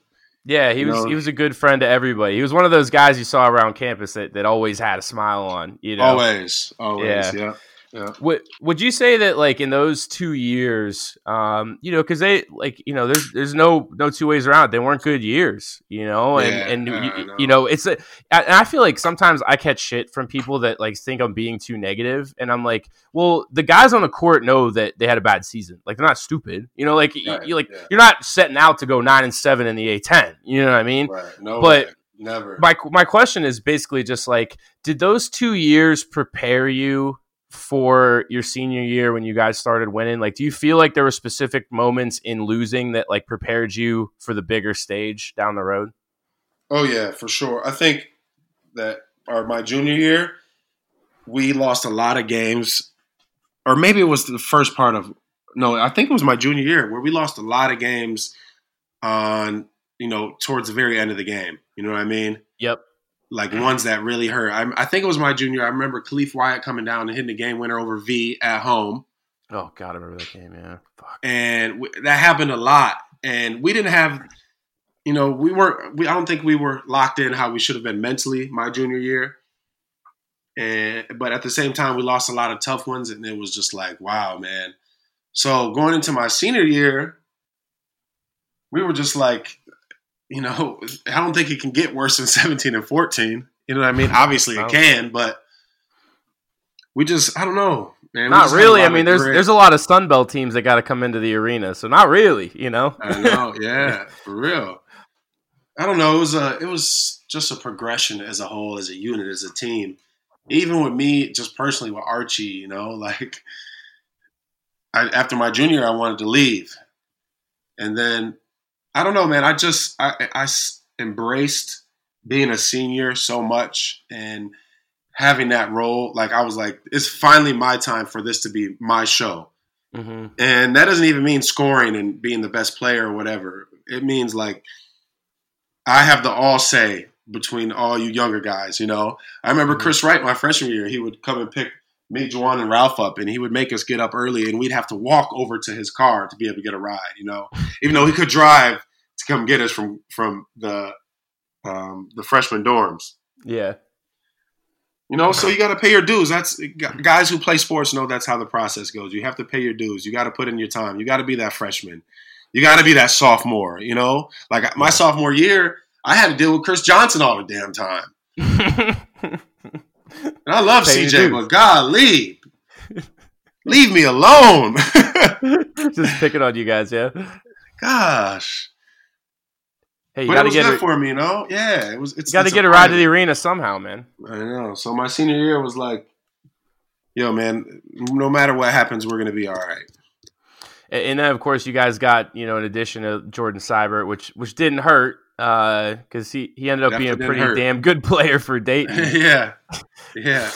Yeah, he you was know? he was a good friend to everybody. He was one of those guys you saw around campus that, that always had a smile on. You know, always, always. Yeah. yeah. Yeah. Would Would you say that like in those two years, um, you know, because they like you know, there's there's no no two ways around. It. They weren't good years, you know, and yeah, and you, know. you, know, it's a. And I feel like sometimes I catch shit from people that like think I'm being too negative, and I'm like, well, the guys on the court know that they had a bad season. Like they're not stupid, you know. Like right, you like yeah. you're not setting out to go nine and seven in the A10. You know what I mean? Right. No, but. Way. Never. My my question is basically just like, did those two years prepare you for your senior year when you guys started winning? Like, do you feel like there were specific moments in losing that like prepared you for the bigger stage down the road? Oh yeah, for sure. I think that our my junior year, we lost a lot of games, or maybe it was the first part of no, I think it was my junior year where we lost a lot of games on you know towards the very end of the game. You know what I mean? Yep like mm-hmm. ones that really hurt. I, I, think it was my junior. I remember Khalif Wyatt coming down and hitting the game winner over V at home. Oh God, I remember that game. Yeah, Fuck. and w- that happened a lot. And we didn't have, you know, we weren't. We I don't think we were locked in how we should have been mentally my junior year. And but at the same time, we lost a lot of tough ones, and it was just like, wow, man. So going into my senior year, we were just like, you know, I don't think it can get worse than 17 and 14. You know what I mean? Obviously it can, but we just I don't know. Man, not really. I mean, there's grit. there's a lot of Sun Belt teams that got to come into the arena, so not really. You know. I know. Yeah, for real. I don't know. It was a it was just a progression as a whole, as a unit, as a team. Even with me, just personally with Archie, you know, like I, after my junior, I wanted to leave, and then I don't know, man. I just I, I embraced being a senior so much and having that role. Like I was like, it's finally my time for this to be my show. Mm-hmm. And that doesn't even mean scoring and being the best player or whatever. It means like I have the all say between all you younger guys. You know, I remember mm-hmm. Chris Wright my freshman year. He would come and pick me, Juwan, and Ralph up, and he would make us get up early, and we'd have to walk over to his car to be able to get a ride. You know, even though he could drive to come get us from from the um, the freshman dorms. Yeah. You know, so you got to pay your dues. That's guys who play sports know that's how the process goes. You have to pay your dues. You got to put in your time. You got to be that freshman. You got to be that sophomore. You know, like my sophomore year, I had to deal with Chris Johnson all the damn time. And I love Pay CJ, but God, leave. leave me alone. Just picking on you guys, yeah. Gosh. Hey, you got to get it for me, you know. Yeah, it was. It's got to get a, ride to the arena somehow, man. I know. So my senior year was like, yo, man. No matter what happens, we're gonna be all right. And then, of course, you guys got you know, in addition to Jordan Sibert, which which didn't hurt because uh, he he ended up Definitely being a pretty damn good player for Dayton. yeah, yeah.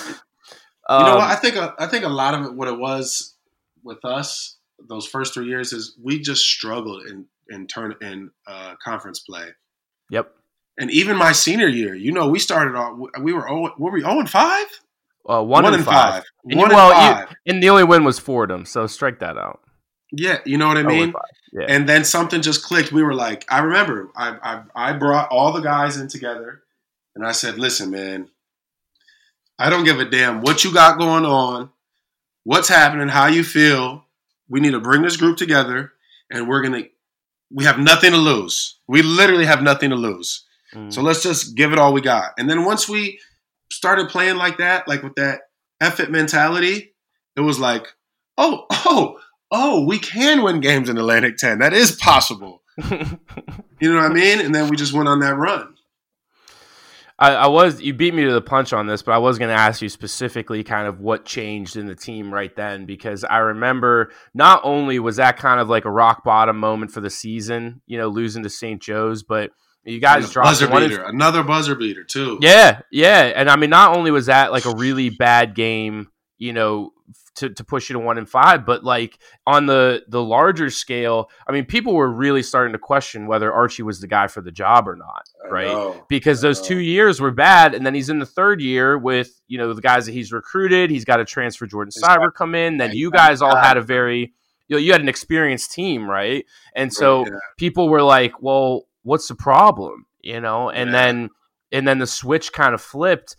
Um, you know what? I think I think a lot of it, what it was with us those first three years, is we just struggled in in turn in uh, conference play. Yep. And even my senior year, you know, we started off. We were oh, were we zero oh and five? Uh, one, one and five. five. And one you, well, and five. You, and the only win was Fordham, so strike that out. Yeah, you know what I mean. Yeah. And then something just clicked. We were like, I remember, I, I I brought all the guys in together, and I said, "Listen, man, I don't give a damn what you got going on, what's happening, how you feel. We need to bring this group together, and we're gonna. We have nothing to lose. We literally have nothing to lose. Mm. So let's just give it all we got. And then once we started playing like that, like with that effort mentality, it was like, oh, oh, oh, we can win games in Atlantic 10. That is possible. you know what I mean? And then we just went on that run. I, I, was you beat me to the punch on this, but I was going to ask you specifically kind of what changed in the team right then because I remember not only was that kind of like a rock bottom moment for the season, you know, losing to St. Joe's, but you guys dropped buzzer beater, another buzzer beater too. Yeah, yeah, and I mean, not only was that like a really bad game, you know, to, to push you to one and five. But like on the the larger scale, I mean, people were really starting to question whether Archie was the guy for the job or not, right? know, because those two years were bad, and then he's in the third year with you know the guys that he's recruited. He's got a transfer Jordan He's Sibert come in. Then you guys all had a very you know you had an experienced team, right? And so Yeah. people were like, "Well, what's the problem?" You know, and Yeah. then and then the switch kind of flipped.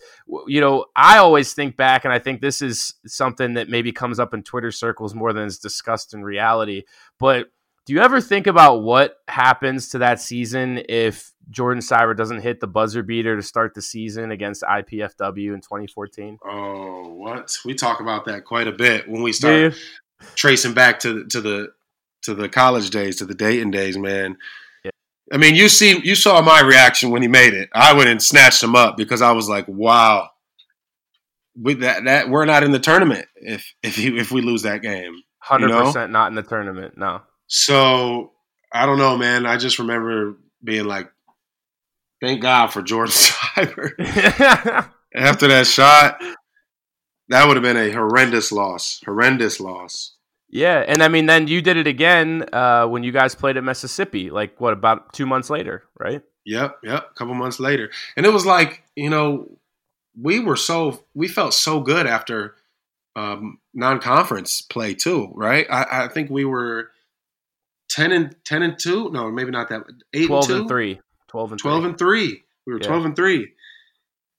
You know, I always think back, and I think this is something that maybe comes up in Twitter circles more than is discussed in reality. But do you ever think about what happens to that season if Jordan Sibert doesn't hit the buzzer beater to start the season against IPFW in 2014? Oh, what? We talk about that quite a bit when we start tracing back to to the to the college days, to the Dayton days, man. I mean, you see, you saw my reaction when he made it. I went and snatched him up because I was like, "Wow, with that, that we're not in the tournament if if he, if we lose that game." Hundred know? percent not in the tournament. No. So I don't know, man. I just remember being like, "Thank God for Jordan Sibert." After that shot, that would have been a horrendous loss. Horrendous loss. Yeah, and I mean, then you did it again uh, when you guys played at Mississippi. Like what? About two months later, right? Yep, yep. A couple months later, and it was like you know, we were so we felt so good after um, non-conference play too, right? I, I think we were ten and ten and two. No, maybe not that. Eight Twelve and, two? and three. Twelve and 12 and three. We were Yeah. twelve and three.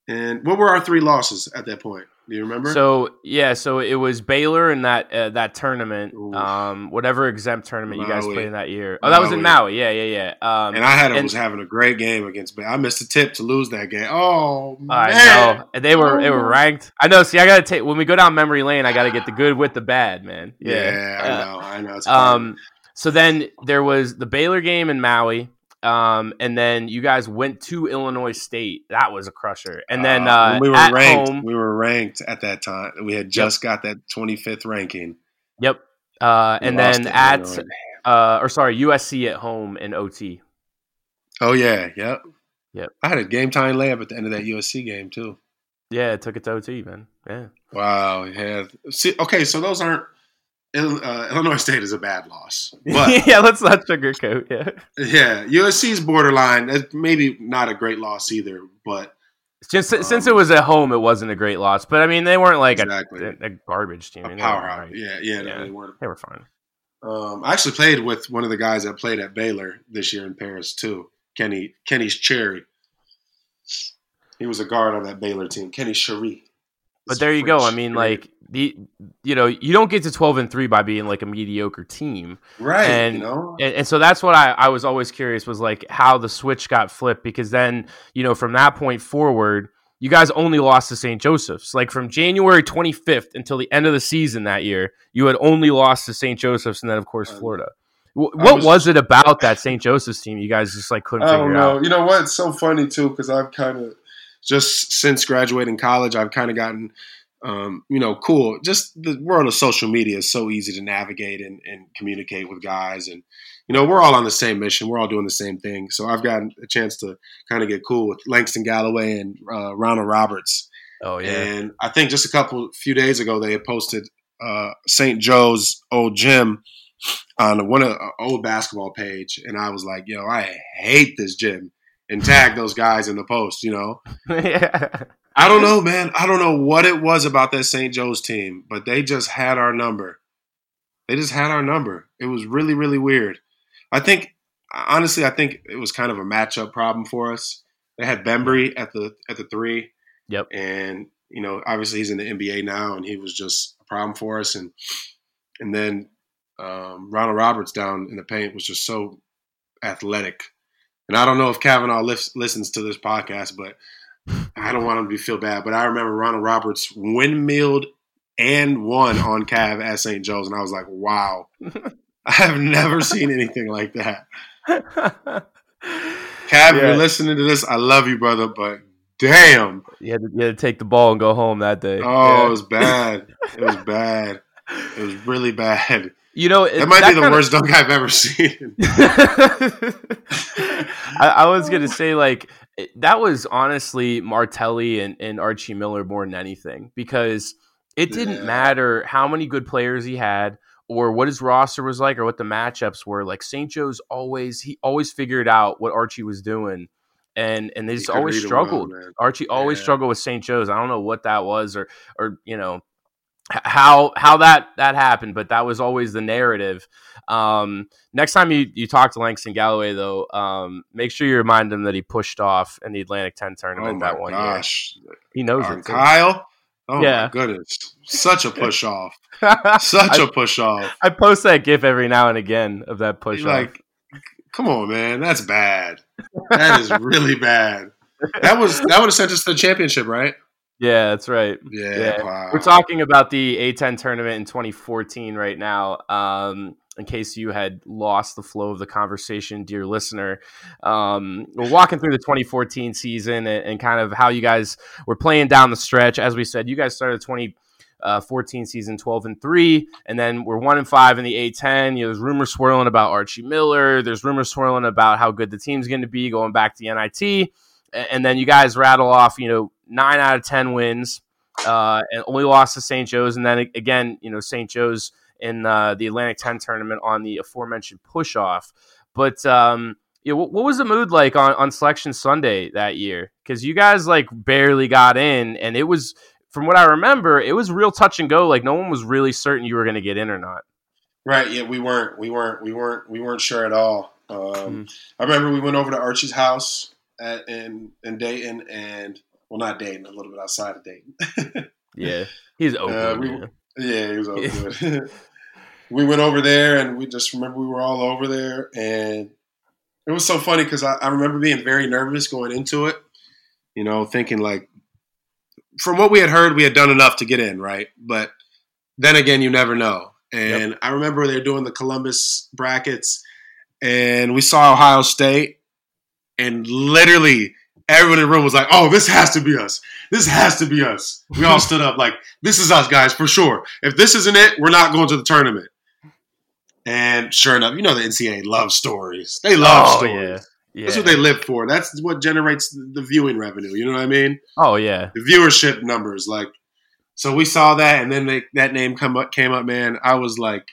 And what were our three losses at that point? Do you remember? So yeah, so it was Baylor in that uh, that tournament, um, whatever exempt tournament you guys played in that year. Oh, that was in Maui. Maui. Yeah, yeah, yeah. Um, and I had and- was having a great game against. Bay. I missed a tip to lose that game. Oh man! Know And they were they Oh. were ranked. I know. See, I gotta take when we go down memory lane. I gotta get the good with the bad, man. Yeah, Uh, I know. I know. It's. Um, so then there was the Baylor game in Maui, um, and then you guys went to Illinois State. That was a crusher. And then uh, we were at ranked. home, We were ranked at that time. We had just got that 25th ranking. yep. Uh, and then at uh, or sorry, USC at home in OT. Oh yeah, yep, Yep. I had a game time layup at the end of that USC game too. Yeah, it took it to OT, man. Yeah. Wow. Yeah. See, okay, so those aren't. Uh, Illinois State is a bad loss, but yeah, let's not sugarcoat. Yeah. yeah, USC's borderline. Maybe not a great loss either, but Since, since Um, it was at home, it wasn't a great loss. But I mean, they weren't like exactly a, a garbage team. A mean, they were powerhouse. alright. Yeah, yeah, Yeah. No, they weren't. They were fine. Um, I actually played with one of the guys that played at Baylor this year in Paris too. Kenny Kenny's Chery. He was a guard on that Baylor team. Kenny Chery. But there you go. I mean, like the you know, you don't get to twelve and three by being like a mediocre team. right, and- you know, And, and so that's what I, I was always curious was like how the switch got flipped because then, you know, from that point forward, you guys only lost to St. Joseph's. Like from January 25th until the end of the season that year, you had only lost to St. Joseph's and then, of course, Um, Florida. Wh- What was- was, it about that St. Joseph's team you guys just like couldn't I figure don't know. out? You know what? It's so funny too because I've kind of just since graduating college, I've kind of gotten, um, you know, cool. Just the world of social media is so easy to navigate and, and communicate with guys, and you know, we're all on the same mission. We're all doing the same thing. So I've gotten a chance to kind of get cool with Langston Galloway and uh, Ronald Roberts. Oh, yeah. And I think just a couple few days ago they had posted uh, St. Joe's old gym on one of uh, old basketball page, and I was like, "Yo, I hate this gym," and tag those guys in the post. You know, yeah. I don't know, man. I don't know what it was about that St. Joe's team, but they just had our number. They just had our number. It was really, really weird. I think, honestly, I think it was kind of a matchup problem for us. They had Bembry at the at the three. Yep. And you know, obviously he's in the NBA now, and he was just a problem for us. And and then um, Ronald Roberts down in the paint was just so athletic. And I don't know if Kavanaugh lis- listens to this podcast, but I don't want him to feel bad. But I remember Ronald Roberts windmilled and won on Cav at St. Joe's, and I was like, wow. I have never seen anything like that. Cav, Yeah. you're listening to this, I love you, brother, but damn. you, had to, you had to take the ball and go home that day. Oh, Yeah. it was bad. It was bad. It was really bad. you know, That might be the kinda- worst dunk I've ever seen. I, I was gonna say like it- that was honestly Martelli and, and Archie Miller more than anything because It didn't Yeah. matter how many good players he had or what his roster was like or what the matchups were. Like St. Joe's always he always figured out what Archie was doing. And and they just always 'em well, struggled. Archie always Yeah. struggled with St. Joe's. I don't know what that was or or you know how how that that happened, but that was always the narrative. Um, next time you you talk to Langston Galloway though, um, make sure you remind him that he pushed off in the Atlantic 10 Oh tournament my that one gosh, year. He knows Uh, it. too. Kyle. Oh Yeah. my goodness, such a push off, such I- a push off. I post that gif every now and again of that push off. Like, come on, man, that's bad. That is really bad. That was that would have sent us to the championship, right? Yeah, that's right. Yeah, Yeah. wow. We're talking about the A10 tournament in 2014 right now. Um, in case you had lost the flow of the conversation, dear listener, um, we're walking through the 2014 season and, and kind of how you guys were playing down the stretch. As we said, you guys started 2014 season 12 and three, and then we're one and five in the A10. You know, there's rumors swirling about Archie Miller. There's rumors swirling about how good the team's going to be going back to the NIT, and then you guys rattle off, you know, nine out of ten wins uh, and only lost to St. Joe's. And then again, you know, St. Joe's in uh, the Atlantic 10 tournament on the aforementioned push off. But, um, you know, what, what was the mood like on, on Selection Sunday that year? Because you guys like barely got in, and it was, from what I remember, it was real touch and go. Like no one was really certain you were going to get in or not. Right. Yeah, we weren't. We weren't. We weren't. We weren't sure at all. Um, Mhm. I remember we went over to Archie's house at, in in Dayton, and well, not Dayton, a little bit outside of Dayton. Yeah, he's open. Uh, we- yeah, it was good. we went over there, and we just remember we were all over there, and it was so funny because I, I remember being very nervous going into it. You know, thinking like, from what we had heard, we had done enough to get in, right? But then again, you never know. And I remember they were doing the Columbus brackets, and we saw Ohio State, and literally everyone in the room was like, "Oh, this has to be us. This has to be us." We all stood up like, "This is us, guys, for sure. If this isn't it, we're not going to the tournament." And sure enough, you know the NCAA loves stories. They love Oh, stories. yeah. Yeah. That's what they live for. That's what generates the viewing revenue. You know what I mean? oh yeah. The viewership numbers. Like, so we saw that, and then they, that name come up, came up. Man, I was like,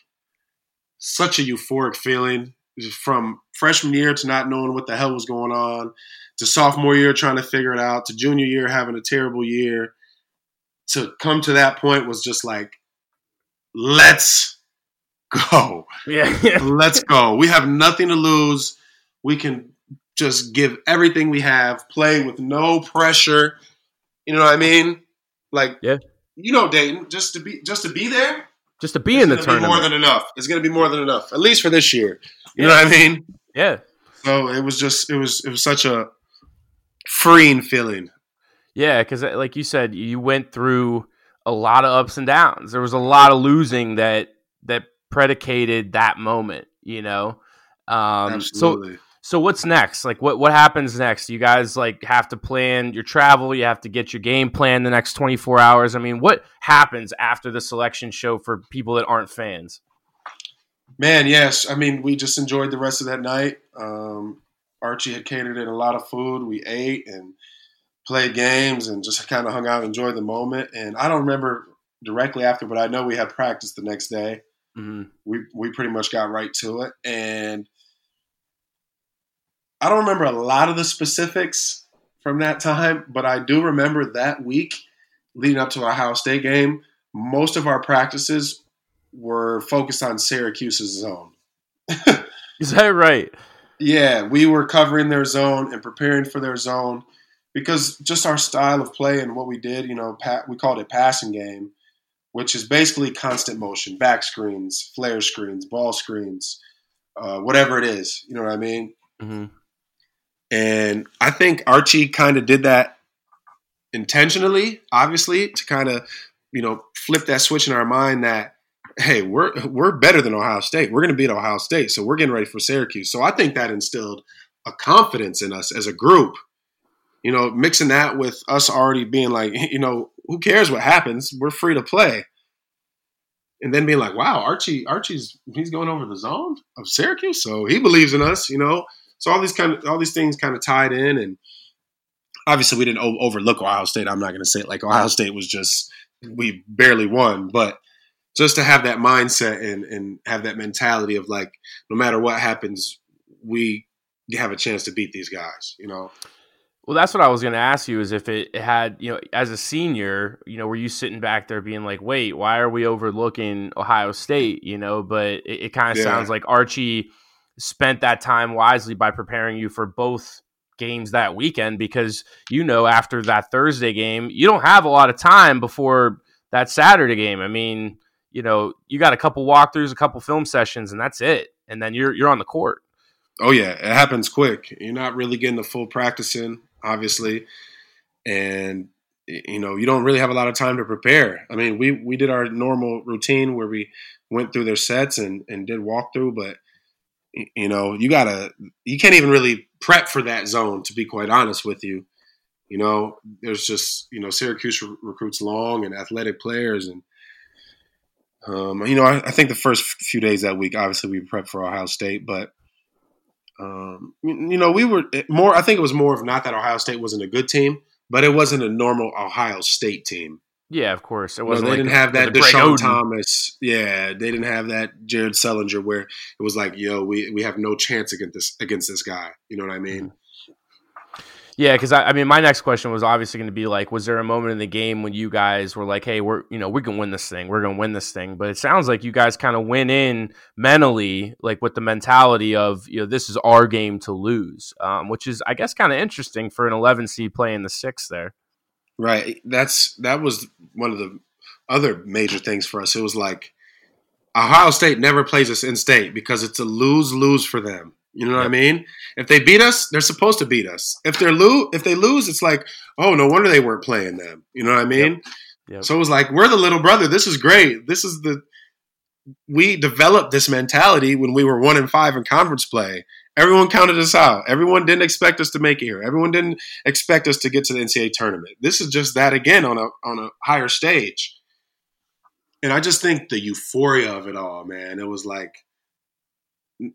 such a euphoric feeling from freshman year to not knowing what the hell was going on, to sophomore year trying to figure it out, to junior year having a terrible year. To come to that point was just like, let's go. Yeah. yeah. Let's go. We have nothing to lose. We can just give everything we have, play with no pressure. You know what I mean? Like, Yeah. you know, Dayton, just to be just to be there, Just to be in the tournament. more than enough. It's going to be more than enough, at least for this year. You know what I mean? yeah. So it was just it was it was such a freeing feeling. Yeah, because like you said, you went through a lot of ups and downs. There was a lot of losing that that predicated that moment. You know, um, so Absolutely. so what's next? Like, what what happens next? You guys like have to plan your travel. You have to get your game plan the next twenty four hours. I mean, what happens after the selection show for people that aren't fans? Man, yes. I mean, we just enjoyed the rest of that night. Um, Archie had catered in a lot of food. We ate and played games and just kind of hung out, and enjoyed the moment. And I don't remember directly after, but I know we had practice the next day. hmm We we pretty much got right to it, and I don't remember a lot of the specifics from that time, but I do remember that week leading up to our Ohio State game. Most of our practices were focused on Syracuse's zone. Is that right? Yeah, we were covering their zone and preparing for their zone because just our style of play and what we did, you know, pa- we called it passing game, which is basically constant motion, back screens, flare screens, ball screens, uh, whatever it is. You know what I mean? hmm And I think Archie kind of did that intentionally, obviously, to kind of, you know, flip that switch in our mind that, hey, we're we're better than Ohio State. We're going to beat Ohio State, so we're getting ready for Syracuse. So I think that instilled a confidence in us as a group. You know, mixing that with us already being like, you know, who cares what happens? We're free to play. And then being like, wow, Archie, Archie's he's going over the zone of Syracuse, so he believes in us, you know. So all these kind of all these things kind of tied in, and obviously we didn't overlook Ohio State. I'm not going to say it like Ohio State was just we barely won, but just to have that mindset and and have that mentality of like no matter what happens, we have a chance to beat these guys. You know. Well, that's what I was going to ask you is if it had, you know, as a senior, you know, were you sitting back there being like, wait, why are we overlooking Ohio State? You know, but it, it kind of yeah. sounds like Archie spent that time wisely by preparing you for both games that weekend because, you know, after that Thursday game, you don't have a lot of time before that Saturday game. I mean, you know, you got a couple walkthroughs, a couple film sessions, and that's it. And then you're you're on the court. Oh yeah, it happens quick. You're not really getting the full practice in obviously, and you know you don't really have a lot of time to prepare. I mean, we we did our normal routine where we went through their sets and and did walkthrough, but you know you gotta you can't even really prep for that zone to be quite honest with you. You know, there's just you know Syracuse recruits long and athletic players and. Um, you know, I, I, think the first few days that week, obviously, we prepped for Ohio State, but um, you know, we were more. I think it was more of not that Ohio State wasn't a good team, but it wasn't a normal Ohio State team. Yeah, of course. It wasn't. they like didn't have that Deshaun Thomas. Yeah, they didn't have that Jared Sullinger where it was like, yo, we we have no chance against this against this guy. You know what I mean? Mm-hmm. Yeah, because I, I, mean, my next question was obviously going to be like, was there a moment in the game when you guys were like, "Hey, we're you know we can win this thing, we're going to win this thing"? But it sounds like you guys kind of went in mentally, like with the mentality of you know this is our game to lose, um, which is I guess kind of interesting for an 11 seed playing the six there. Right. That's that was one of the other major things for us. It was like Ohio State never plays us in state because it's a lose lose for them. You know what I mean? If they beat us, they're supposed to beat us. If they're lose, if they lose, it's like, oh, no wonder they weren't playing them. You know what I mean? Yep. Yep. So it was like, we're the little brother. This is great. This is the we developed this mentality when we were one and five in conference play. Everyone counted us out. Everyone didn't expect us to make it here. Everyone didn't expect us to get to the NCAA tournament. This is just that again on a on a higher stage. And I just think the euphoria of it all, man. It was like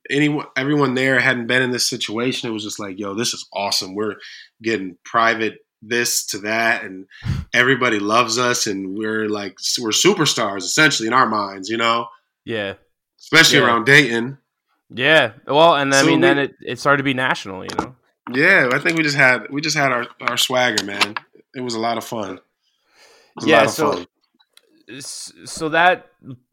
anyone everyone there hadn't been in this situation. It was just like yo this is awesome. We're getting private this to that and everybody loves us and we're like we're superstars essentially in our minds you know? Yeah. Especially yeah. around dayton. Yeah. Well and i mean we, then it, it started to be national you know? Yeah i think we just had we just had our our swagger man. It was a lot of fun. Yeah so fun so that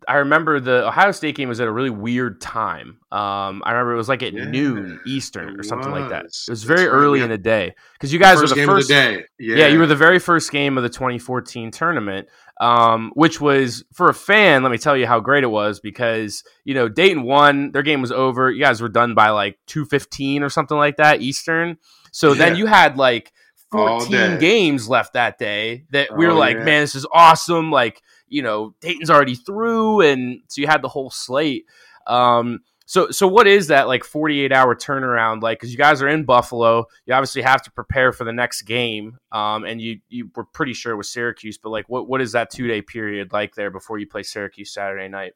I remember the Ohio State game was at a really weird time. Um, I remember it was like at yeah, noon Eastern or something was. like that. It was very early in the day because you guys were the first the day. Yeah. yeah. you were the very first game of the 2014 tournament, um, which was for a fan. Let me tell you how great it was because you know Dayton won, their game was over. You guys were done by like 2:15 or something like that Eastern. So yeah. then you had like 14 games left that day that we were oh, like, man, this is awesome. Like you know Dayton's already through, and so you had the whole slate. Um, so so what is that like 48 hour turnaround like? Because you guys are in Buffalo, you obviously have to prepare for the next game, um, and you you were pretty sure with Syracuse, but like what what is that two day period like there before you play Syracuse Saturday night?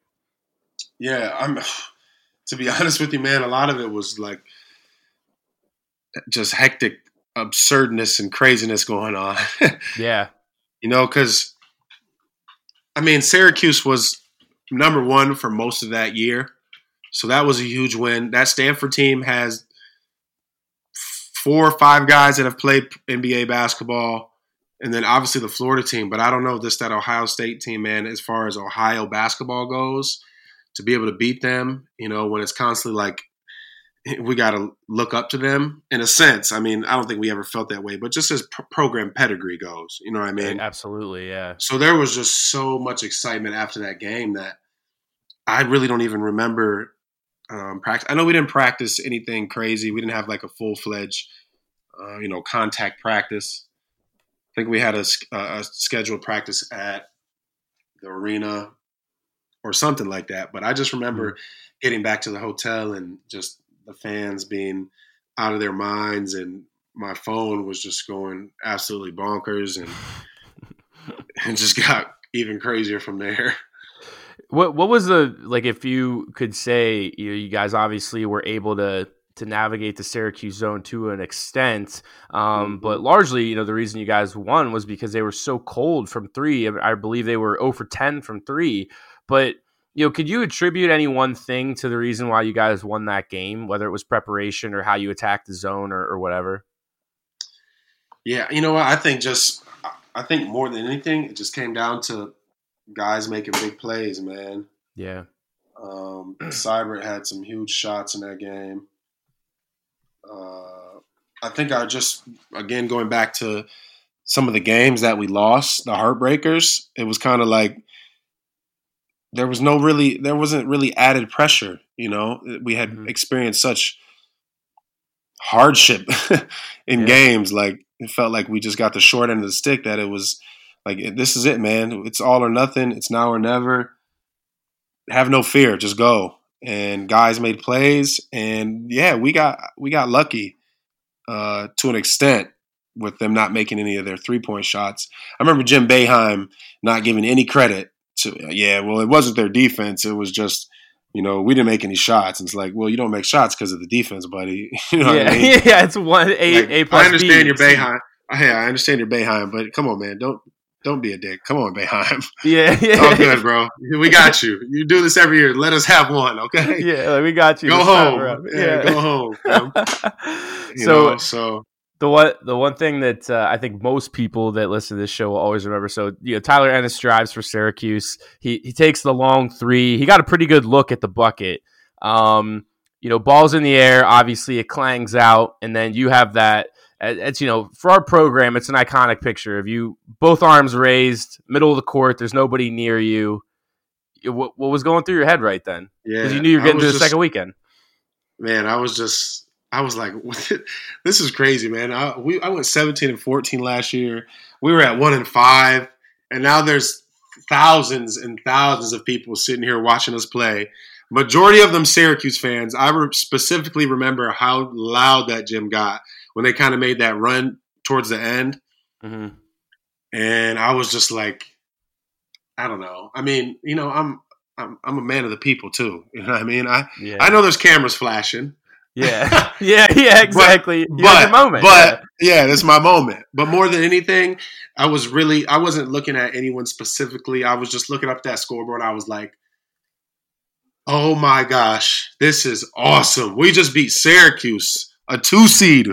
Yeah, I'm. To be honest with you, man, a lot of it was like just hectic absurdness and craziness going on. yeah. You know, because I mean, Syracuse was number one for most of that year. So that was a huge win. That Stanford team has four or five guys that have played NBA basketball. And then obviously the Florida team. But I don't know this that Ohio State team, man, as far as Ohio basketball goes, to be able to beat them, you know, when it's constantly like we got to look up to them in a sense. I mean, I don't think we ever felt that way, but just as program pedigree goes, you know what I mean? Absolutely, yeah. So there was just so much excitement after that game that I really don't even remember um, practice. I know we didn't practice anything crazy. We didn't have like a full fledged, uh, you know, contact practice. I think we had a, a scheduled practice at the arena or something like that. But I just remember mm-hmm. getting back to the hotel and just the fans being out of their minds and my phone was just going absolutely bonkers and and just got even crazier from there. What what was the like if you could say you, know, you guys obviously were able to to navigate the Syracuse zone to an extent. Um, Mm-hmm. but largely, you know, the reason you guys won was because they were so cold from three. I I believe they were 0 for 10 from three. But, you know, could you attribute any one thing to the reason why you guys won that game, whether it was preparation or how you attacked the zone or, or whatever? Yeah, you know what? I think just I think more than anything, it just came down to guys making big plays, man. Yeah. Um, Sibert had some huge shots in that game. Uh, I think I just again going back to some of the games that we lost, the heartbreakers. It was kind of like there was no really there wasn't really added pressure. You know, we had Mhm. experienced such hardship in Yeah. games. Like it felt like we just got the short end of the stick. That it was like this is it, man. It's all or nothing. It's now or never. Have no fear. Just go. And guys made plays, and yeah, we got we got lucky uh, to an extent with them not making any of their three point shots. I remember Jim Boeheim not giving any credit to. Yeah, well, it wasn't their defense. It was just you know we didn't make any shots. And it's like, well, you don't make shots because of the defense, buddy. you know yeah. what I mean? yeah. It's one A, Like, A plus I understand B. your Boeheim. Hey, I understand your Boeheim, but come on, man, don't don't be a dick. Come on, Boeheim. Yeah. Yeah. Oh, good, bro. We got you. You do this every year. Let us have one, okay? yeah. Like, we got you. Go home. around. Yeah, go home. You so know, so the one the one thing that uh, I think most people that listen to this show will always remember. So you know, Tyler Ennis drives for Syracuse. He he takes the long three. He got a pretty good look at the bucket. Um, you know, balls in the air. Obviously, it clangs out, and then you have that. It's you know, for our program, it's an iconic picture of you both arms raised, middle of the court. There's nobody near you. What, what was going through your head right then? yeah, Because you knew you were getting to the just- second weekend. Man, I was just, I was like, this is crazy, man. I, we, I went 17 and 14 last year. We were at one and five, and now there's thousands and thousands of people sitting here watching us play. Majority of them Syracuse fans. I re- specifically remember how loud that gym got when they kind of made that run towards the end, hmm and I was just like, I don't know. I mean, you know, I'm. I'm, I'm a man of the people too. You know what I mean? I, Yeah, I know there's cameras flashing. yeah, yeah, yeah. Exactly. but had moment. but yeah, that's my moment. But more than anything, I was really I wasn't looking at anyone specifically. I was just looking up that scoreboard. I was like, "Oh my gosh, this is awesome! We just beat Syracuse, a two seed.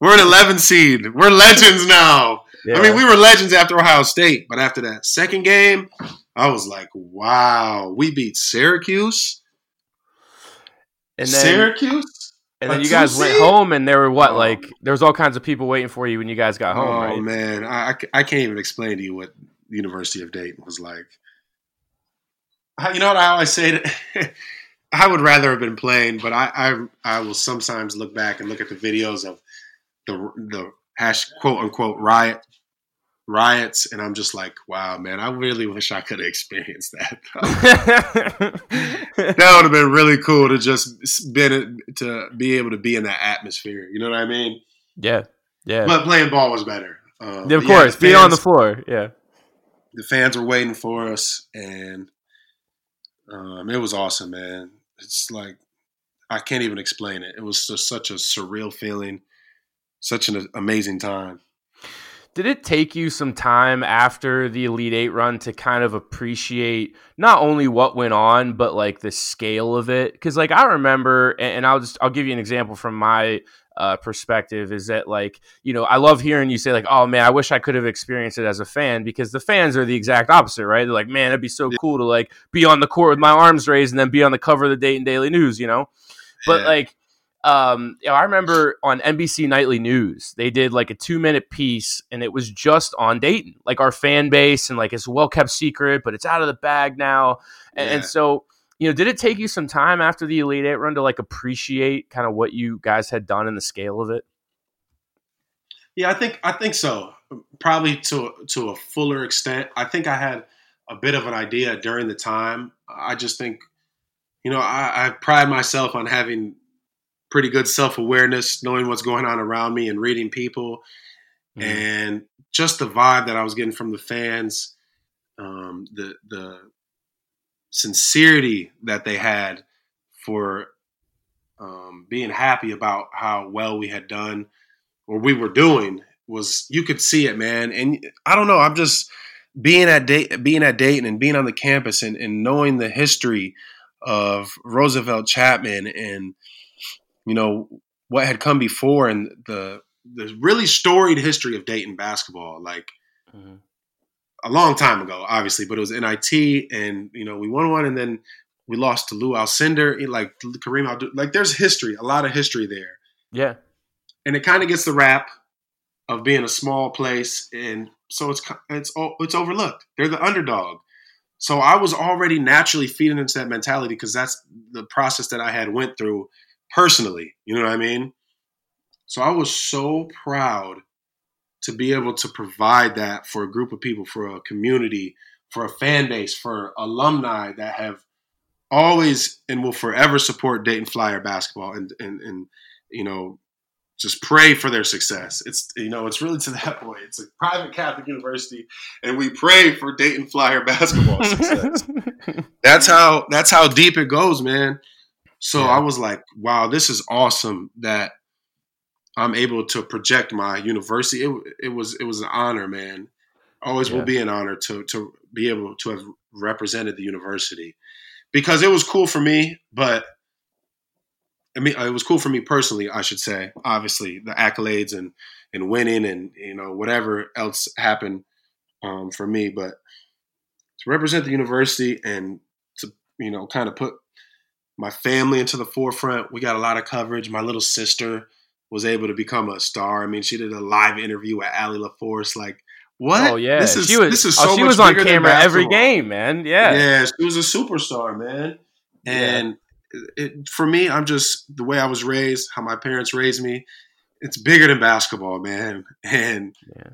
We're an eleven seed. We're legends now. yeah. I mean, we were legends after Ohio State, but after that second game, I was like, wow, we beat Syracuse. and then Syracuse. And then you guys went home, and there were what Oh. like there was all kinds of people waiting for you when you guys got home, oh right? man, I, I can't even explain to you what the University of Dayton was like. You know what I always say? To, I would rather have been playing, but I, I I will sometimes look back and look at the videos of the the hash quote unquote riot riots, and I'm just like, wow, man, I really wish I could have experienced that. that would have been really cool to just been to be able to be in that atmosphere. You know what I mean? yeah, yeah. But playing ball was better. Um, of yeah, course, being on the floor. Yeah, the fans were waiting for us, and um, it was awesome, man. It's like I can't even explain it. It was just such a surreal feeling, such an amazing time. Did it take you some time after the Elite Eight run to kind of appreciate not only what went on, but like the scale of it? Because like I remember, and I'll just I'll give you an example from my uh, perspective is that like you know I love hearing you say like oh man I wish I could have experienced it as a fan because the fans are the exact opposite right they're like man it'd be so cool to like be on the court with my arms raised and then be on the cover of the Dayton Daily News you know but Yeah. like um you know, I remember on NBC Nightly News they did like a 2 minute piece and it was just on Dayton like our fan base and like it's a well kept secret but it's out of the bag now and, and so you know did it take you some time after the Elite 8 run to like appreciate kind of what you guys had done and the scale of it Yeah, I think I think so. Probably to to a fuller extent. I think I had a bit of an idea during the time. I just think, you know, I, I pride myself on having pretty good self awareness, knowing what's going on around me, and reading people, Mhm. and just the vibe that I was getting from the fans, um, the the sincerity that they had for um, being happy about how well we had done or we were doing was you could see it, man. And I don't know, I'm just being at Day- being at Dayton and being on the campus and, and knowing the history of Roosevelt Chapman and you know what had come before and the the really storied history of Dayton basketball, like mm-hmm. a long time ago, obviously, but it was NIT, and you know we won one, and then we lost to Lou Alcindor, like Kareem Abdul. Like there's history, a lot of history there. Yeah, and it kind of gets the rap of being a small place, and so it's it's it's overlooked. They're the underdog. So I was already naturally feeding into that mentality because that's the process that I had went through personally. You know what I mean? So I was so proud to be able to provide that for a group of people, for a community, for a fan base, for alumni that have always and will forever support Dayton Flyer basketball and and, and you know just pray for their success. It's you know it's really to that point. It's a private Catholic university, and we pray for Dayton Flyer basketball success. that's how that's how deep it goes, man. So yeah. I was like, wow, this is awesome that I'm able to project my university. It, it was it was an honor, man. Always yeah. will be an honor to to be able to have represented the university because it was cool for me, but I mean, it was cool for me personally, I should say. Obviously, the accolades and and winning and you know whatever else happened um, for me, but to represent the university and to you know kind of put my family into the forefront. We got a lot of coverage. My little sister was able to become a star. I mean, she did a live interview with Allie LaForce. Like, what? Oh yeah, this is she was. This is oh, so oh, she was on camera every game, man. Yeah, yeah, she was a superstar, man. And it, for me, I'm just the way I was raised, how my parents raised me. It's bigger than basketball, man. And yeah.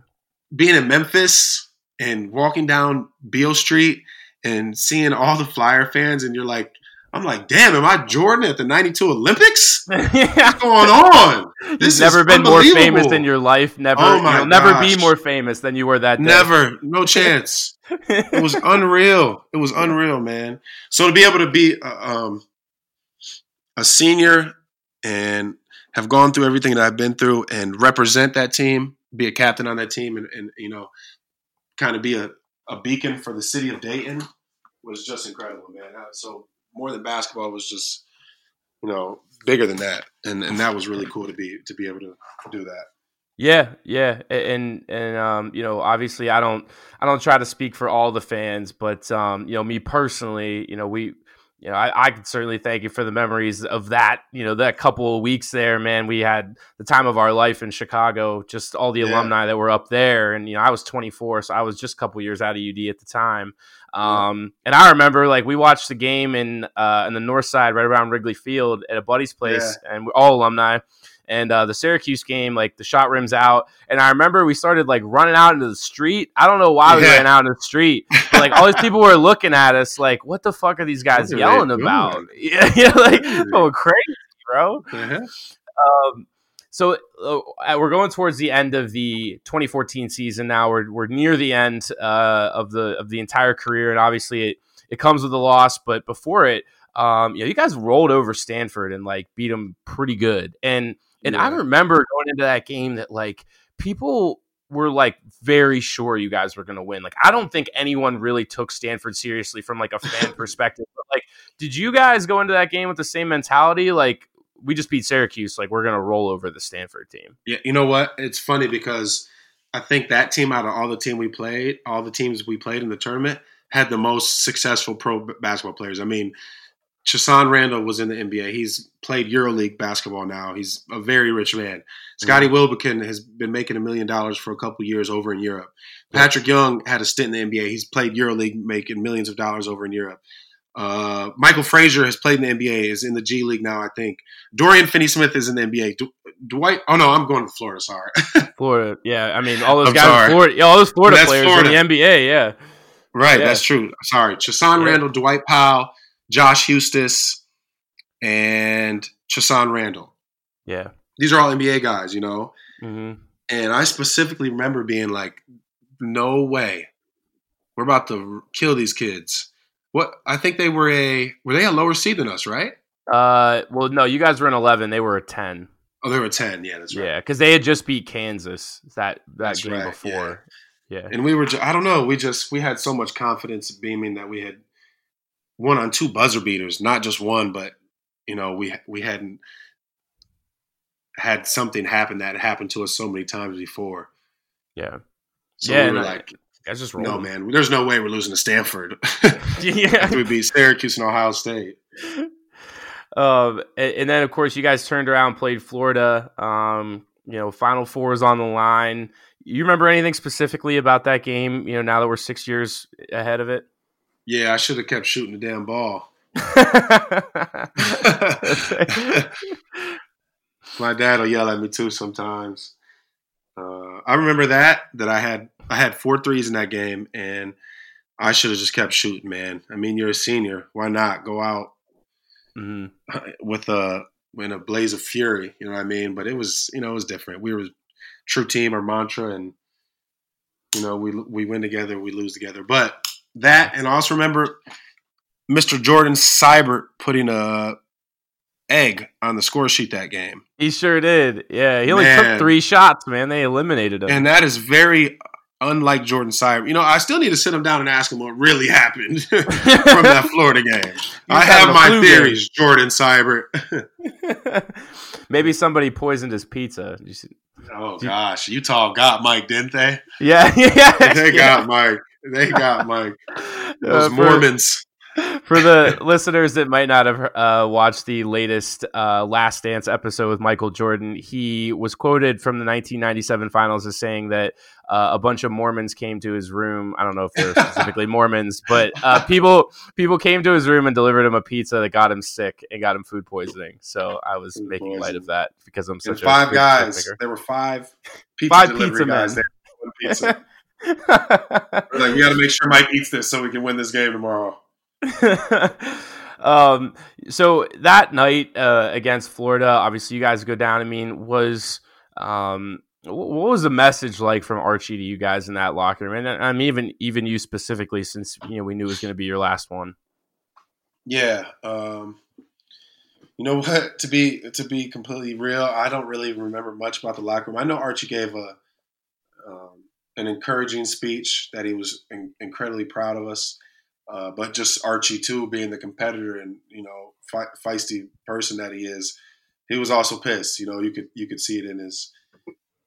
being in Memphis and walking down Beale Street and seeing all the Flyer fans, and you're like, I'm like, damn, am I Jordan at the 92 Olympics? What's going on? This You've never been more famous in your life. Never, oh you'll never be more famous than you were that day. Never, no chance. it was unreal. It was unreal, man. So to be able to be uh, um, a senior and have gone through everything that I've been through and represent that team, be a captain on that team, and, and you know, kind of be a, a beacon for the city of Dayton was just incredible, man. So more than basketball was just you know bigger than that, and and that was really cool to be to be able to do that. Yeah, yeah, and and um, you know, obviously, I don't I don't try to speak for all the fans, but um, you know, me personally, you know, we you know, I, I could certainly thank you for the memories of that, you know, that couple of weeks there, man. We had the time of our life in Chicago, just all the yeah. alumni that were up there. And, you know, I was 24, so I was just a couple years out of UD at the time. Um, yeah. and I remember like we watched the game in, uh, in the north side, right around Wrigley Field at a buddy's place, yeah. and we're all alumni and uh, the Syracuse game, like the shot rims out, and I remember we started like running out into the street. I don't know why yeah. we ran out into the street. But, like all these people were looking at us, like, "What the fuck are these guys yelling about?" Yeah, yeah, like going crazy, bro. Uh-huh. Um, so uh, we're going towards the end of the 2014 season now. We're, we're near the end uh, of the of the entire career, and obviously it, it comes with a loss. But before it, um, you know, you guys rolled over Stanford and like beat them pretty good. And and yeah. I remember going into that game that like people were like very sure you guys were going to win. Like I don't think anyone really took Stanford seriously from like a fan perspective. But like did you guys go into that game with the same mentality like we just beat Syracuse like we're going to roll over the Stanford team? Yeah, you know what? It's funny because I think that team out of all the team we played, all the teams we played in the tournament had the most successful pro basketball players. I mean, Chasson Randle was in the NBA. He's played EuroLeague basketball now. He's a very rich man. Scottie mm-hmm. Wilbekin has been making a million dollars for a couple years over in Europe. Patric Young had a stint in the NBA. He's played EuroLeague, making millions of dollars over in Europe. Uh, Michael Frazier has played in the NBA, is in the G League now, I think. Dorian Finney Smith is in the NBA. Du- Dwight, oh no, I'm going to Florida. Sorry, Florida. Yeah, I mean all those I'm guys, Florida, all those Florida players Florida. in the NBA. Yeah, right. Yeah. That's true. Sorry, Chasson yeah. Randle, Dwight Powell. Josh Huestis, and Chasson Randle. Yeah. These are all NBA guys, you know? Mm-hmm. And I specifically remember being like, no way. We're about to kill these kids. What I think they were a were they a lower seed than us, right? Uh, well, no, you guys were in eleven. They were a ten. Oh, they were ten. Yeah, that's right. Yeah, because they had just beat Kansas that that That's game right, before. Yeah. And we were, ju- I don't know, we just, we had so much confidence beaming that we had won on two buzzer beaters, not just one, but, you know, we, we hadn't had something happen that happened to us so many times before. yeah, So Yeah, we were I- like, guys just no, man, there's no way we're losing to Stanford. yeah. After we beat Syracuse and Ohio State. Um, and, and then of course you guys turned around, played Florida. Um, you know, Final Four is on the line. You remember anything specifically about that game? You know, now that we're six years ahead of it. Yeah, I should have kept shooting the damn ball. My dad will yell at me too sometimes. Uh, I remember that that I had I had four threes in that game, and I should have just kept shooting, man. I mean, you're a senior, why not go out Mhm. with a in a blaze of fury? You know what I mean? But it was you know it was different. We were a true team, our mantra, and you know we we win together, we lose together. But that, and I also remember Mr. Jordan Sibert putting a egg on the score sheet that game. He sure did. Yeah, he only Man. took three shots, man. They eliminated him. And that is very unlike Jordan Sibert. You know, I still need to sit him down and ask him what really happened from that Florida game. I have my theories, Jordan Sibert. Maybe somebody poisoned his pizza. Oh gosh, Utah got Mike, didn't they? Yeah, yeah. They yeah. got Mike. They got Mike. Uh, Those for- Mormons. For the listeners that might not have uh, watched the latest uh, Last Dance episode with Michael Jordan, he was quoted from the 1997 finals as saying that uh, a bunch of Mormons came to his room. I don't know if they're specifically Mormons, but uh, people people came to his room and delivered him a pizza that got him sick and got him food poisoning. So I was Food making light of that because I'm And such a five guys. There were five pizza Five delivery pizza guys men. there. Pizza. Like, we got to make sure Mike eats this so we can win this game tomorrow. um, so that night uh, against Florida, obviously you guys go down. I mean, was um, what was the message like from Archie to you guys in that locker room? And I'm even even you specifically, since you know we knew it was going to be your last one. Yeah. Um, you know what? To be to be completely real, I don't really remember much about the locker room. I know Archie gave a um, an encouraging speech that he was in, incredibly proud of us. Uh, but just Archie too, being the competitor and you know fe- feisty person that he is, he was also pissed. You know, you could you could see it in his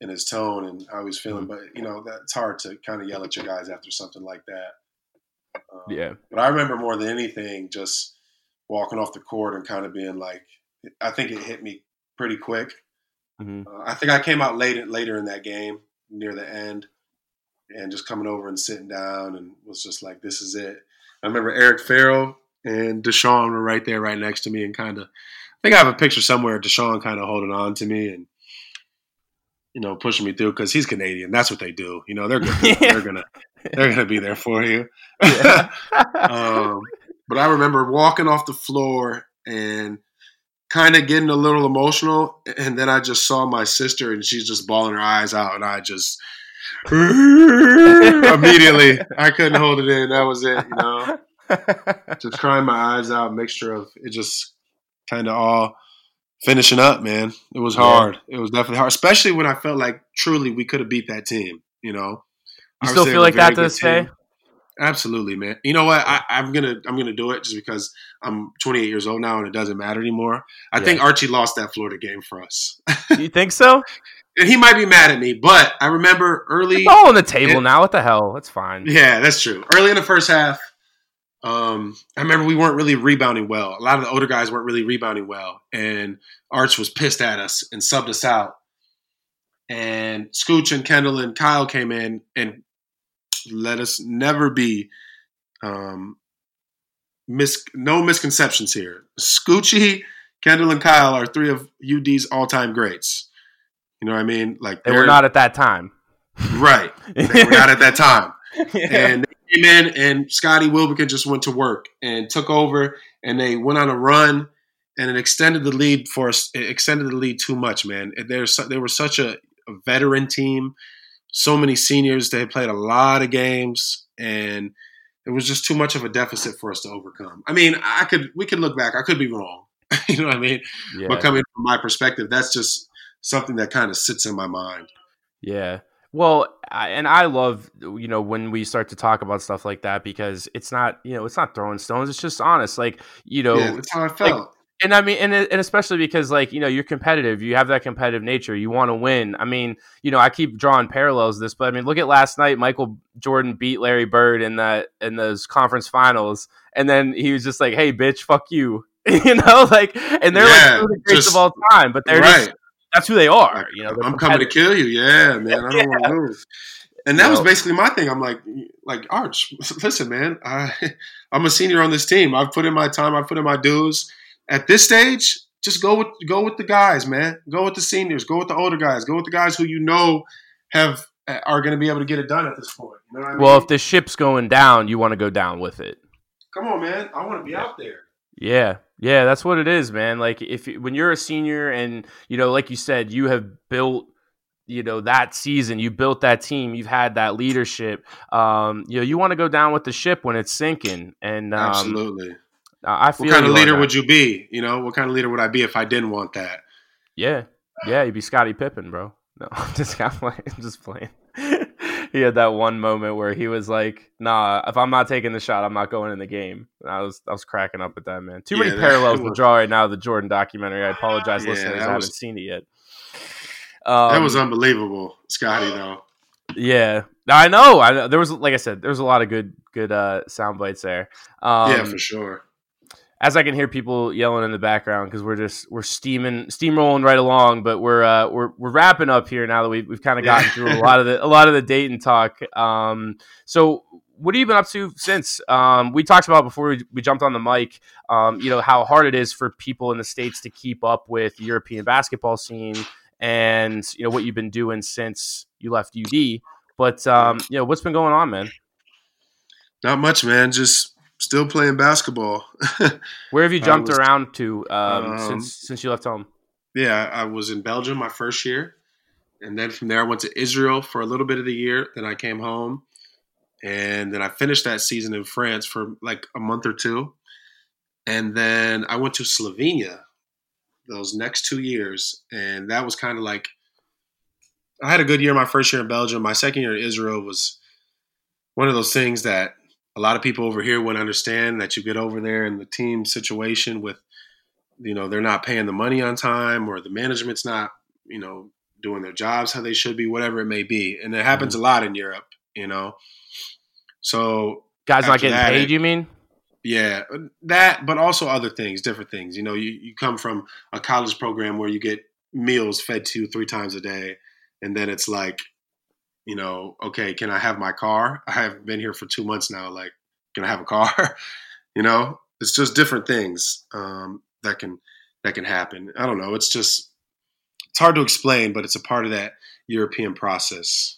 in his tone and how he was feeling. But you know, that's hard to kind of yell at your guys after something like that. Um, Yeah, but I remember more than anything just walking off the court and kind of being like, I think it hit me pretty quick. Mhm. Uh, I think I came out later later in that game near the end, and just coming over and sitting down and was just like, this is it. I remember Eric Farrell and Dyshawn were right there, right next to me, and kind of. I think I have a picture somewhere of Dyshawn kind of holding on to me and you know pushing me through because he's Canadian. That's what they do. You know they're good. people. they're gonna they're gonna be there for you. um, but I remember walking off the floor and kind of getting a little emotional, and then I just saw my sister, and she's just bawling her eyes out, and I just immediately I couldn't hold it in. That was it, you know. Just crying my eyes out, mixture of it just kind of all finishing up, man. It was Yeah. hard. It was definitely hard, especially when I felt like truly we could have beat that team. You know, You I still feel like that to this day? Absolutely, man. You know what? I, I'm gonna I'm gonna do it just because I'm 28 years old now and it doesn't matter anymore. I Yeah. think Archie lost that Florida game for us, you think so? and he might be mad at me. But I remember early. It's all on the table it- now. What the hell? That's fine. Yeah, that's true. Early in the first half, um, I remember we weren't really rebounding well. A lot of the older guys weren't really rebounding well, and Arch was pissed at us and subbed us out. And Scooch and Kendall and Kyle came in and let us never be um, mis- no misconceptions here. Scoochie, Kendall, and Kyle are three of UD's all-time greats. You know what I mean? Like They were not at that time. right. They were not at that time and they came in and Scottie Wilbekin just went to work and took over and they went on a run and it extended the lead for us it extended the lead too much man there's they were such a, a veteran team so many seniors they played a lot of games and it was just too much of a deficit for us to overcome i mean i could we could look back i could be wrong you know what I mean? Yeah. But coming from my perspective, that's just something that kind of sits in my mind. Yeah. Well, I, and I love you know when we start to talk about stuff like that because it's not you know it's not throwing stones. It's just honest. Like you know, yeah, that's how I felt. and I mean, and and especially because like you know you're competitive, you have that competitive nature, you want to win. I mean, you know, I keep drawing parallels to this, but I mean, look at last night. Michael Jordan beat Larry Bird in that in those conference finals, and then he was just like, "Hey, bitch, fuck you," you know, like, and they're Yeah, like the greats just- of all time, but they're right. just that's who they are. You know, I'm coming to kill you. Yeah, man. I don't want to lose. And that You was know. basically my thing. I'm like, like Arch. Listen, man. I, I'm a senior on this team. I've put in my time. I've put in my dues. At this stage, just go with go with the guys, man. Go with the seniors. Go with the older guys. Go with the guys who you know have are going to be able to get it done at this point. You know what I mean? Well, if the ship's going down, you want to go down with it. come on, man. I want to be out there. Yeah, yeah, that's what it is, man. Like if when you're a senior and you know, like you said, you have built, you know, that season, you built that team, you've had that leadership. Um, you know, you want to go down with the ship when it's sinking, and um, Absolutely. I feel What kind of leader would you be? You know, what kind of leader would I be if I didn't want that? Yeah, yeah, you'd be Scottie Pippen, bro. No, I'm just. I'm just playing. he had that one moment where he was like, "Nah, if I'm not taking the shot, I'm not going in the game." And I was I was cracking up at that man. Too many Yeah, that parallels to draw right now. The Jordan documentary. I apologize, Yeah, listeners, I haven't was- seen it yet. Um, that was unbelievable, Scotty. Though. yeah. I know. I know. There was, like I said, there was a lot of good, good uh, sound bites there. Um, yeah, for sure. As I can hear people yelling in the background because we're just we're steaming steamrolling right along, but we're uh, we're we're wrapping up here now that we've we've kind of gotten Yeah. through a lot of the a lot of the Dayton talk. Um, so what have you been up to since? Um, we talked about before we, we jumped on the mic. Um, you know how hard it is for people in the states to keep up with the European basketball scene, and you know what you've been doing since you left UD. But um, you know what's been going on, man. Not much, man. Just still playing basketball. Where have you jumped was- around to um, Um, since since you left home? yeah, I was in Belgium my first year, and then from there I went to Israel for a little bit of the year. Then I came home, and then I finished that season in France for like a month or two, and then I went to Slovenia those next two years, and that was kind of like I had a good year my first year in Belgium. My second year in Israel was one of those things that a lot of people over here wouldn't understand that you get over there in the team situation with you know they're not paying the money on time or the management's not you know doing their jobs how they should be whatever it may be. And it happens mm-hmm. a lot in europe you know? So Guys not getting that, paid, it- you mean? yeah that but also other things different things. You know you, you come from a college program where you get meals fed to you three times a day and then it's like you know okay can i have my car i have been here for two months now like can i have a car you know it's just different things um, that can that can happen i don't know it's just it's hard to explain but it's a part of that european process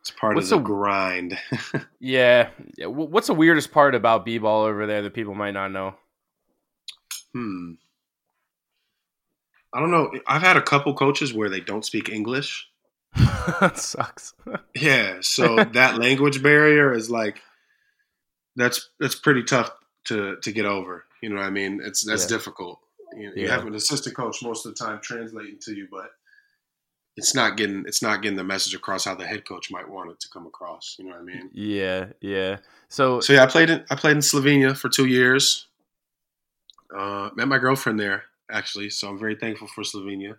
it's part What's of the the- grind Yeah. yeah. What's the weirdest part about b-ball over there that people might not know? Hmm. I don't know. I've had a couple coaches where they don't speak English. that sucks. Yeah, so that language barrier is like that's that's pretty tough to to get over. You know what I mean? It's that's Yeah. difficult. You, you Yeah. have an assistant coach most of the time translating to you, but it's not getting it's not getting the message across how the head coach might want it to come across. You know what I mean? yeah, yeah. So, So yeah, I played in I played in Slovenia for two years. Uh, met my girlfriend there actually, so I'm very thankful for Slovenia.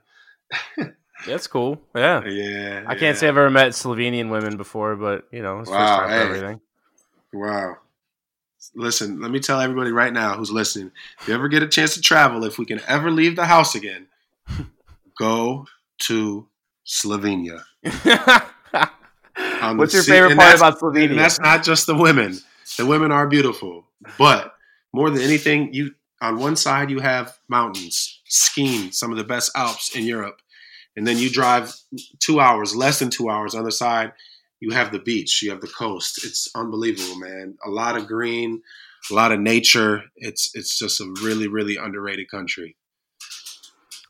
that's cool. Yeah. Yeah, I yeah. can't say I've ever met Slovenian women before, but you know, it's Wow, first time hey. for everything. Wow. Listen, let me tell everybody right now who's listening: if you ever get a chance to travel, if we can ever leave the house again, go to Slovenia. Um, What's your favorite part about Slovenia? And that's not just the women. The women are beautiful, but more than anything, you on one side you have mountains, skiing, some of the best Alps in Europe, and then you drive two hours, less than two hours. On the other side, you have the beach, you have the coast. It's unbelievable, man. A lot of green, a lot of nature. It's it's just a really really underrated country.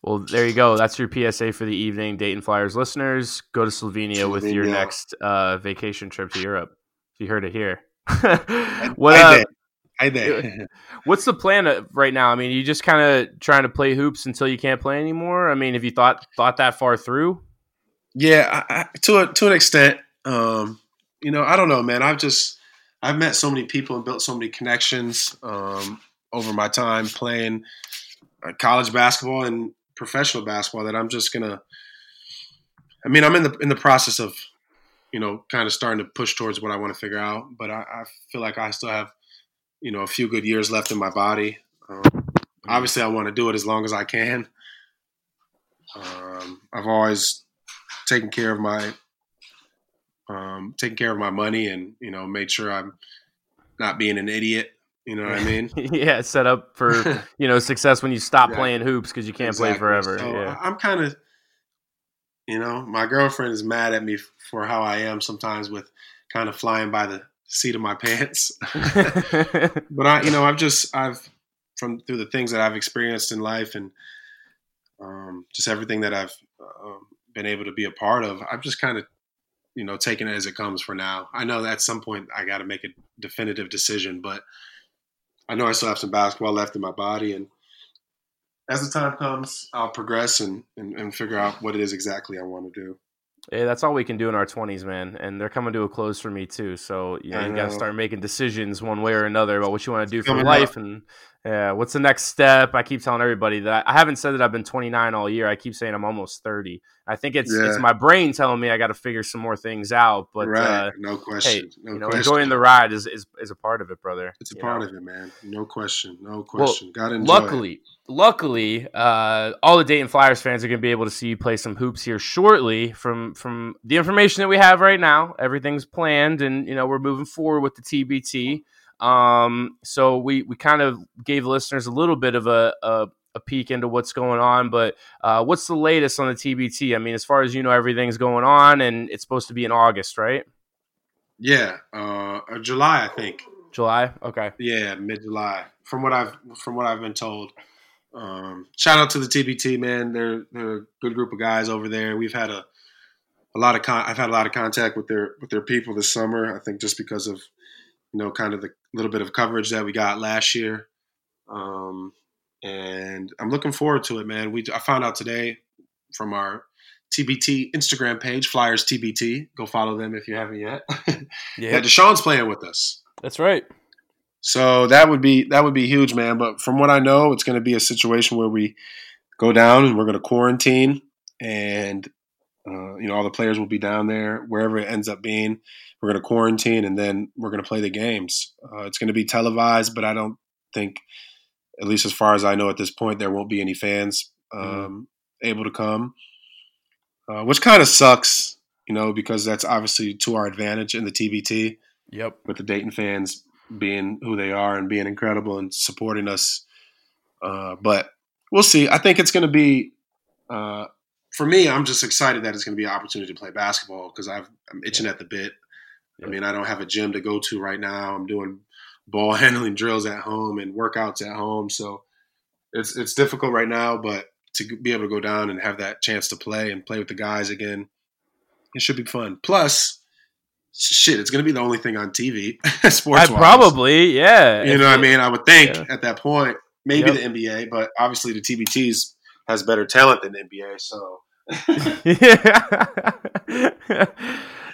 Well, there you go. That's your PSA for the evening, Dayton Flyers listeners. Go to Slovenia, with your next uh, vacation trip to Europe. If you heard it here. what uh. Hi there. What's the plan right now? I mean, you just kind of trying to play hoops until you can't play anymore. I mean, have you thought thought that far through? Yeah, I, I, to a, to an extent. Um, you know, I don't know, man. I've just I've met so many people and built so many connections um, over my time playing uh, college basketball and professional basketball that I'm just gonna. I mean, I'm in the in the process of, you know, kind of starting to push towards what I want to figure out. But I, I feel like I still have, you know, a few good years left in my body. Um, obviously, I want to do it as long as I can. Um, I've always taken care of my um, taking care of my money and you know made sure I'm not being an idiot. You know what I mean? yeah, set up for you know success when you stop playing hoops because you can't exactly. play forever. So yeah. I'm kind of, you know, my girlfriend is mad at me for how I am sometimes with kind of flying by the seat of my pants. but I, you know, I've just I've from through the things that I've experienced in life and um, just everything that I've um, been able to be a part of. I've just kind of you know taking it as it comes for now. I know that at some point I got to make a definitive decision, but I know I still have some basketball left in my body, and as the time comes, I'll progress and, and, and figure out what it is exactly I want to do. Yeah, that's all we can do in our twenties, man. And they're coming to a close for me too. So you, know, you got to start making decisions one way or another about what you want to do for life up. and yeah, what's the next step? I keep telling everybody that I, I, haven't said that I've been 29 all year. I keep saying I'm almost 30. I think it's yeah. it's my brain telling me I got to figure some more things out. But right. uh, no question. Hey, no you know, question. enjoying the ride is, is is a part of it, brother. It's a part know? of it, man. No question. No question. Well, got to Luckily, it. luckily, uh, all the Dayton Flyers fans are going to be able to see you play some hoops here shortly. From from the information that we have right now, everything's planned, and you know we're moving forward with the TBT. Um, so we we kind of gave listeners a little bit of a, a, a peek into what's going on, but uh, what's the latest on the TBT? I mean, as far as you know, everything's going on, and it's supposed to be in August, right? Yeah, uh, July, I think. July. Okay. Yeah, mid July. From what I've from what I've been told. Um, shout out to the TBT man. They're they're a good group of guys over there. We've had a a lot of con- I've had a lot of contact with their with their people this summer. I think just because of you know kind of the little bit of coverage that we got last year. Um, and I'm looking forward to it, man. We I found out today from our TBT Instagram page, Flyers TBT. Go follow them if you haven't yet. yeah, that Dyshawn's playing with us. That's right. So that would be that would be huge, man. But from what I know, it's going to be a situation where we go down and we're going to quarantine, and uh, you know all the players will be down there wherever it ends up being. We're going to quarantine, and then we're going to play the games. Uh, it's going to be televised, but I don't think, at least as far as I know at this point, there won't be any fans um, mm-hmm. able to come, uh, which kind of sucks, you know, because that's obviously to our advantage in the TBT. Yep. With the Dayton fans being who they are and being incredible and supporting us. Uh, but we'll see. I think it's going to be, uh, for me, I'm just excited that it's going to be an opportunity to play basketball because I'm itching yeah. at the bit. Yeah. I mean, I don't have a gym to go to right now. I'm doing ball handling drills at home and workouts at home, so it's it's difficult right now. But to be able to go down and have that chance to play and play with the guys again, it should be fun. Plus, shit, it's going to be the only thing on TV. Sports, probably, yeah. You know what I mean? I would think yeah. at that point, maybe yep. the NBA, but obviously the TBTs has better talent than the NBA, so. Yeah.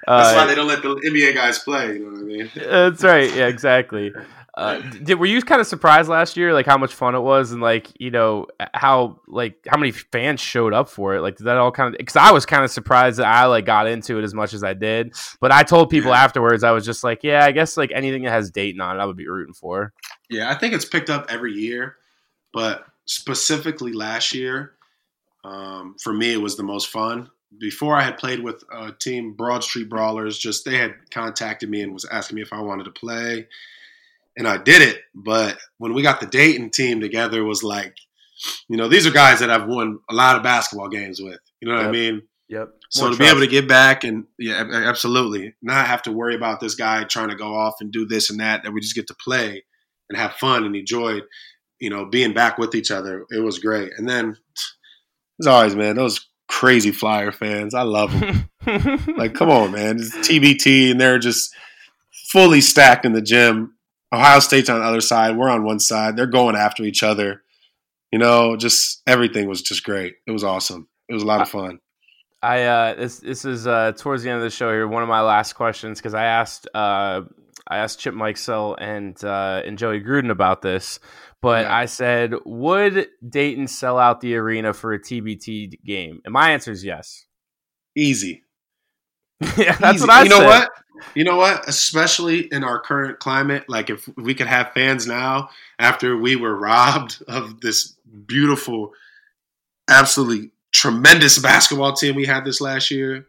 That's uh, why they don't let the NBA guys play. You know what I mean? That's right. Yeah, exactly. Uh, did were you kind of surprised last year, like how much fun it was, and like you know how like how many fans showed up for it? Like did that all kind of? Because I was kind of surprised that I like got into it as much as I did. But I told people yeah. afterwards, I was just like, yeah, I guess like anything that has Dayton on it, I would be rooting for. Yeah, I think it's picked up every year, but specifically last year, um, for me, it was the most fun before I had played with a team, Broad Street Brawlers, just they had contacted me and was asking me if I wanted to play. And I did it. But when we got the Dayton team together, it was like, you know, these are guys that I've won a lot of basketball games with. You know what yep. I mean? Yep. So to trust. be able to get back and yeah, absolutely not have to worry about this guy trying to go off and do this and that, that we just get to play and have fun and enjoy, you know, being back with each other. It was great. And then as always, man, those crazy Flyer fans. I love them. like, come on, man. It's TBT, and they're just fully stacked in the gym Ohio State's on the other side. We're on one side. They're going after each other. You know, just everything was just great. It was awesome. It was a lot of fun. I uh, this this is uh, towards the end of the show here. One of my last questions because I asked uh, I asked Chip Mikesell and uh, and Joey Gruden about this, but yeah. I said, would Dayton sell out the arena for a TBT game? And my answer is yes. Easy. yeah, that's Easy. what I. You said. know what? You know what? Especially in our current climate, like if we could have fans now after we were robbed of this beautiful, absolutely tremendous basketball team we had this last year.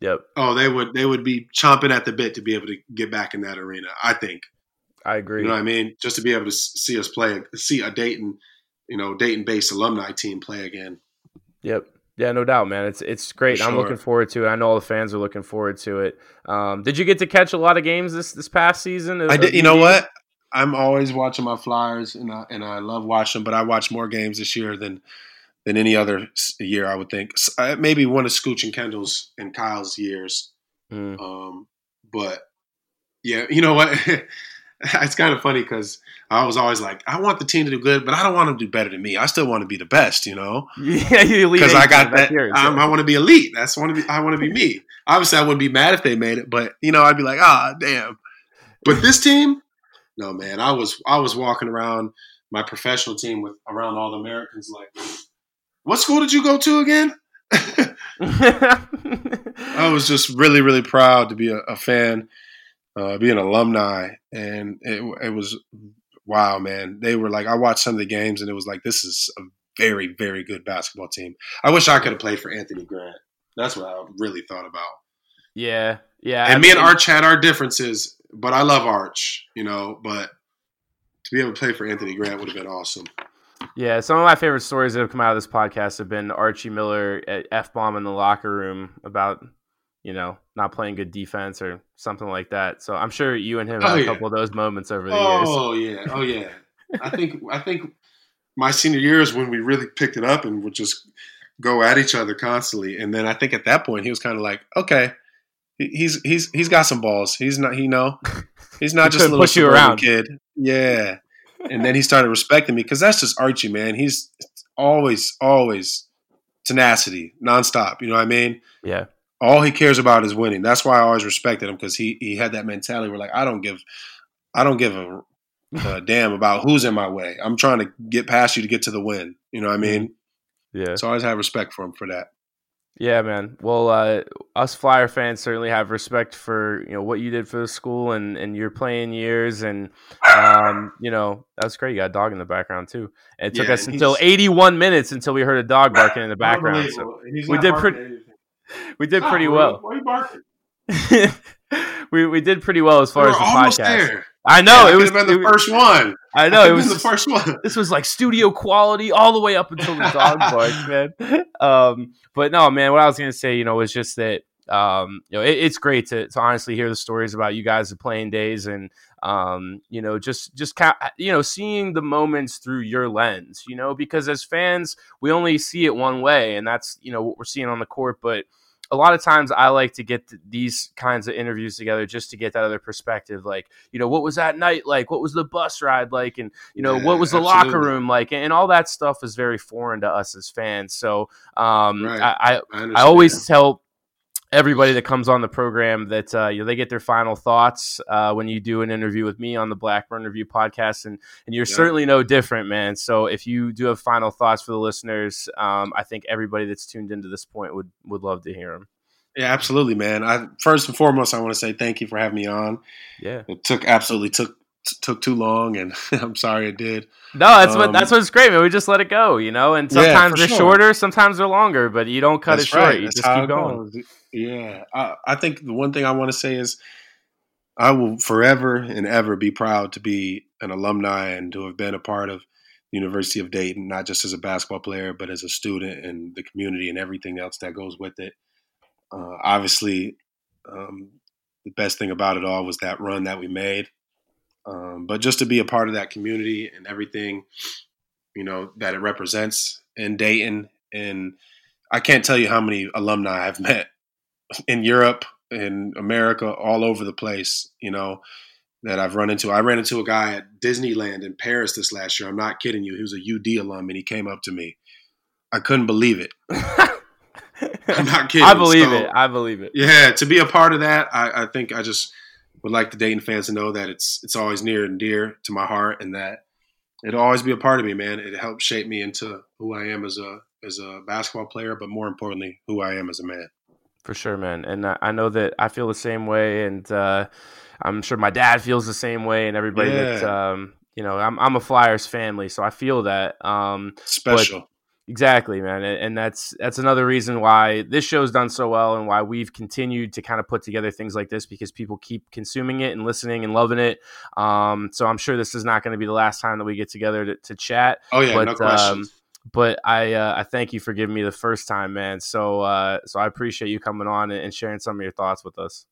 Yep. Oh, they would they would be chomping at the bit to be able to get back in that arena. I think. I agree. You know what I mean? Just to be able to see us play, see a Dayton, you know, Dayton-based alumni team play again. Yep. Yeah, no doubt, man. It's it's great. Sure. I'm looking forward to it. I know all the fans are looking forward to it. Um, did you get to catch a lot of games this this past season? I did. You know what? I'm always watching my Flyers, and I, and I love watching them. But I watched more games this year than than any other year. I would think maybe one of Scooch and Kendall's and Kyle's years. Mm. Um, but yeah, you know what? it's kind of funny because I was always like, I want the team to do good, but I don't want them to do better than me. I still want to be the best, you know. Yeah, you because I got that. So. I want to be elite. That's want to be. I want to be me. Obviously, I wouldn't be mad if they made it, but you know, I'd be like, ah, damn. But this team, no, man. I was I was walking around my professional team with around all the Americans, like, what school did you go to again? I was just really, really proud to be a, a fan uh, be an alumni, and it, it was wow, man. They were like, I watched some of the games, and it was like, this is a very, very good basketball team. I wish I could have played for Anthony Grant. That's what I really thought about. Yeah, yeah. And I me mean, and Arch had our differences, but I love Arch, you know. But to be able to play for Anthony Grant would have been awesome. Yeah, some of my favorite stories that have come out of this podcast have been Archie Miller at F bomb in the locker room about you know, not playing good defense or something like that. So I'm sure you and him oh, had a couple of those moments over the oh, years. Oh yeah, oh yeah. I think I think my senior year is when we really picked it up and would just go at each other constantly. And then I think at that point he was kind of like, okay, he's he's he's got some balls. He's not, you know, he's not he just a little push you around. kid. Yeah. And then he started respecting me because that's just Archie, man. He's always, always tenacity, nonstop. You know what I mean? Yeah all he cares about is winning. That's why I always respected him because he he had that mentality where like I don't give I don't give a, a, damn about who's in my way. I'm trying to get past you to get to the win. You know what I mean? Mm-hmm. Yeah. So I always have respect for him for that. Yeah, man. Well, uh, us Flyer fans certainly have respect for you know what you did for the school and, and your playing years, and um, you know that's great. You got a dog in the background too. it took yeah, us until 81 minutes until we heard a dog barking in the background. So we did pretty we did pretty well. Why you barking? we we did pretty well as far we as the podcast. There. I know yeah, it was been the first one. I know it was the first one. This was like studio quality all the way up until the dog barked, man. Um, but no, man. What I was gonna say, you know, was just that um, you know, it, it's great to, to honestly hear the stories about you guys' the playing days and um, you know, just just ca- you know, seeing the moments through your lens, you know, because as fans, we only see it one way, and that's you know what we're seeing on the court, but a lot of times I like to get these kinds of interviews together just to get that other perspective. Like, you know, what was that night like? What was the bus ride like? And, you know, yeah, what was the absolutely. locker room like? And, all that stuff is very foreign to us as fans. So um, right. I, I, I, always tell everybody that comes on the program that uh, you know they get their final thoughts uh, when you do an interview with me on the Blackburn Review podcast, and and you're yeah. certainly no different, man. So if you do have final thoughts for the listeners, um, I think everybody that's tuned into this point would would love to hear them. Yeah, absolutely, man. I first and foremost, I want to say thank you for having me on. Yeah, it took absolutely took took too long, and I'm sorry it did. No, that's um, what that's what's great, man. We just let it go, you know. And sometimes yeah, they're sure. shorter, sometimes they're longer, but you don't cut that's it short. Right. You that's just keep going. Goes. Yeah, I, I think the one thing I want to say is I will forever and ever be proud to be an alumni and to have been a part of the University of Dayton, not just as a basketball player, but as a student and the community and everything else that goes with it. Uh, obviously, um, the best thing about it all was that run that we made. Um, but just to be a part of that community and everything, you know, that it represents in Dayton. And I can't tell you how many alumni I've met in Europe, in America, all over the place, you know. that I've run into. I ran into a guy at Disneyland in Paris this last year. I'm not kidding you. He was a UD alum and he came up to me. I couldn't believe it. I'm not kidding. I believe so, it. I believe it. Yeah, to be a part of that, I, I think I just would like the Dayton fans to know that it's it's always near and dear to my heart, and that it'll always be a part of me, man. It helped shape me into who I am as a as a basketball player, but more importantly, who I am as a man. For sure, man. And I know that I feel the same way, and uh, I'm sure my dad feels the same way, and everybody yeah. that um, you know, I'm I'm a Flyers family, so I feel that. Um, Special. Exactly, man, and that's that's another reason why this show's done so well, and why we've continued to kind of put together things like this because people keep consuming it and listening and loving it. Um, so I'm sure this is not going to be the last time that we get together to, to chat. Oh yeah, but, no questions. Um, but I uh, I thank you for giving me the first time, man. So uh, so I appreciate you coming on and sharing some of your thoughts with us.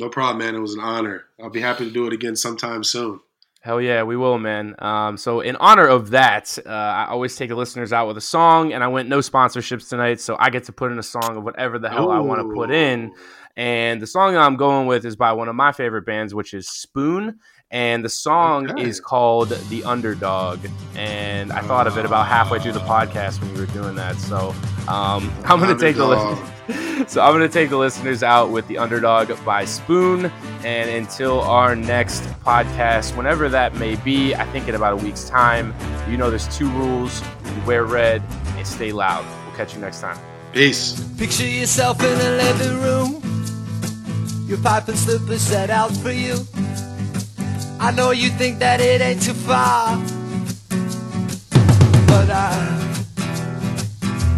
No problem, man. It was an honor. I'll be happy to do it again sometime soon. Hell yeah, we will, man. Um, so in honor of that, uh, I always take the listeners out with a song, and I went no sponsorships tonight, so I get to put in a song of whatever the hell Ooh. I want to put in. And the song I'm going with is by one of my favorite bands, which is Spoon and the song okay. is called "The Underdog." And I thought of it about halfway through the podcast when you were doing that. So um, I'm going to take the listeners. so I'm going to take the listeners out with "The Underdog" by Spoon. And until our next podcast, whenever that may be, I think in about a week's time. You know, there's two rules: you wear red and stay loud. We'll catch you next time. Peace. Picture yourself in a living room. Your pipe and slippers set out for you. I know you think that it ain't too far, but I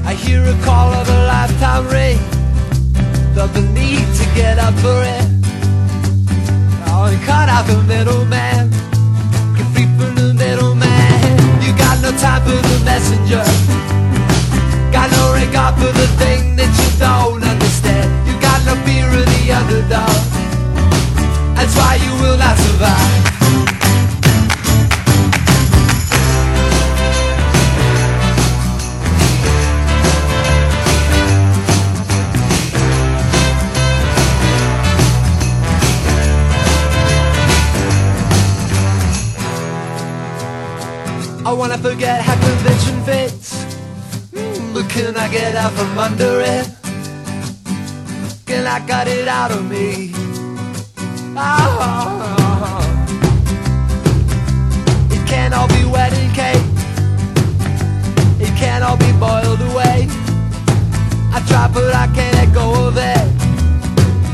I hear a call of a lifetime ring. Felt the need to get up for it. Oh, and cut out the middleman. Get free from the middleman. You got no time for the messenger. Got no regard for the thing that you don't understand. You got no fear of the underdog. That's why you will not survive. I wanna forget how convention fits. Mm, But can I get out from under it? Can I cut it out of me? Oh, it can't all be wedding cake. It can't all be boiled away. I try but I can't let go of it.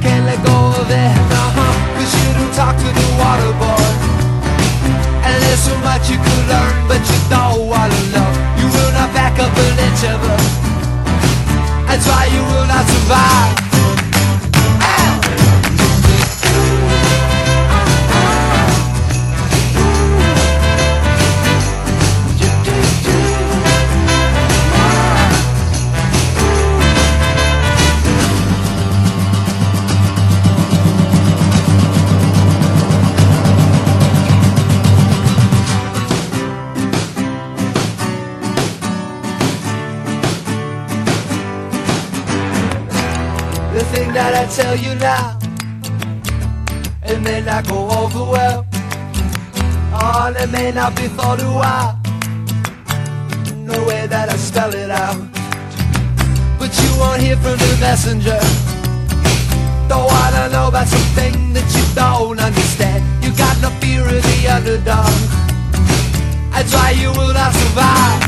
Can't let go of it, uh-huh. Cause you don't talk to the water boy there's so much you could learn, but you don't wanna know. You will not back up an inch of it. That's why you will not survive. Tell you now. It may not go over well. Oh, it may not be thought a while. No way that I spell it out. But you won't hear from the messenger. Don't know about something that you don't understand. You got no fear of the underdog. That's why you will not survive.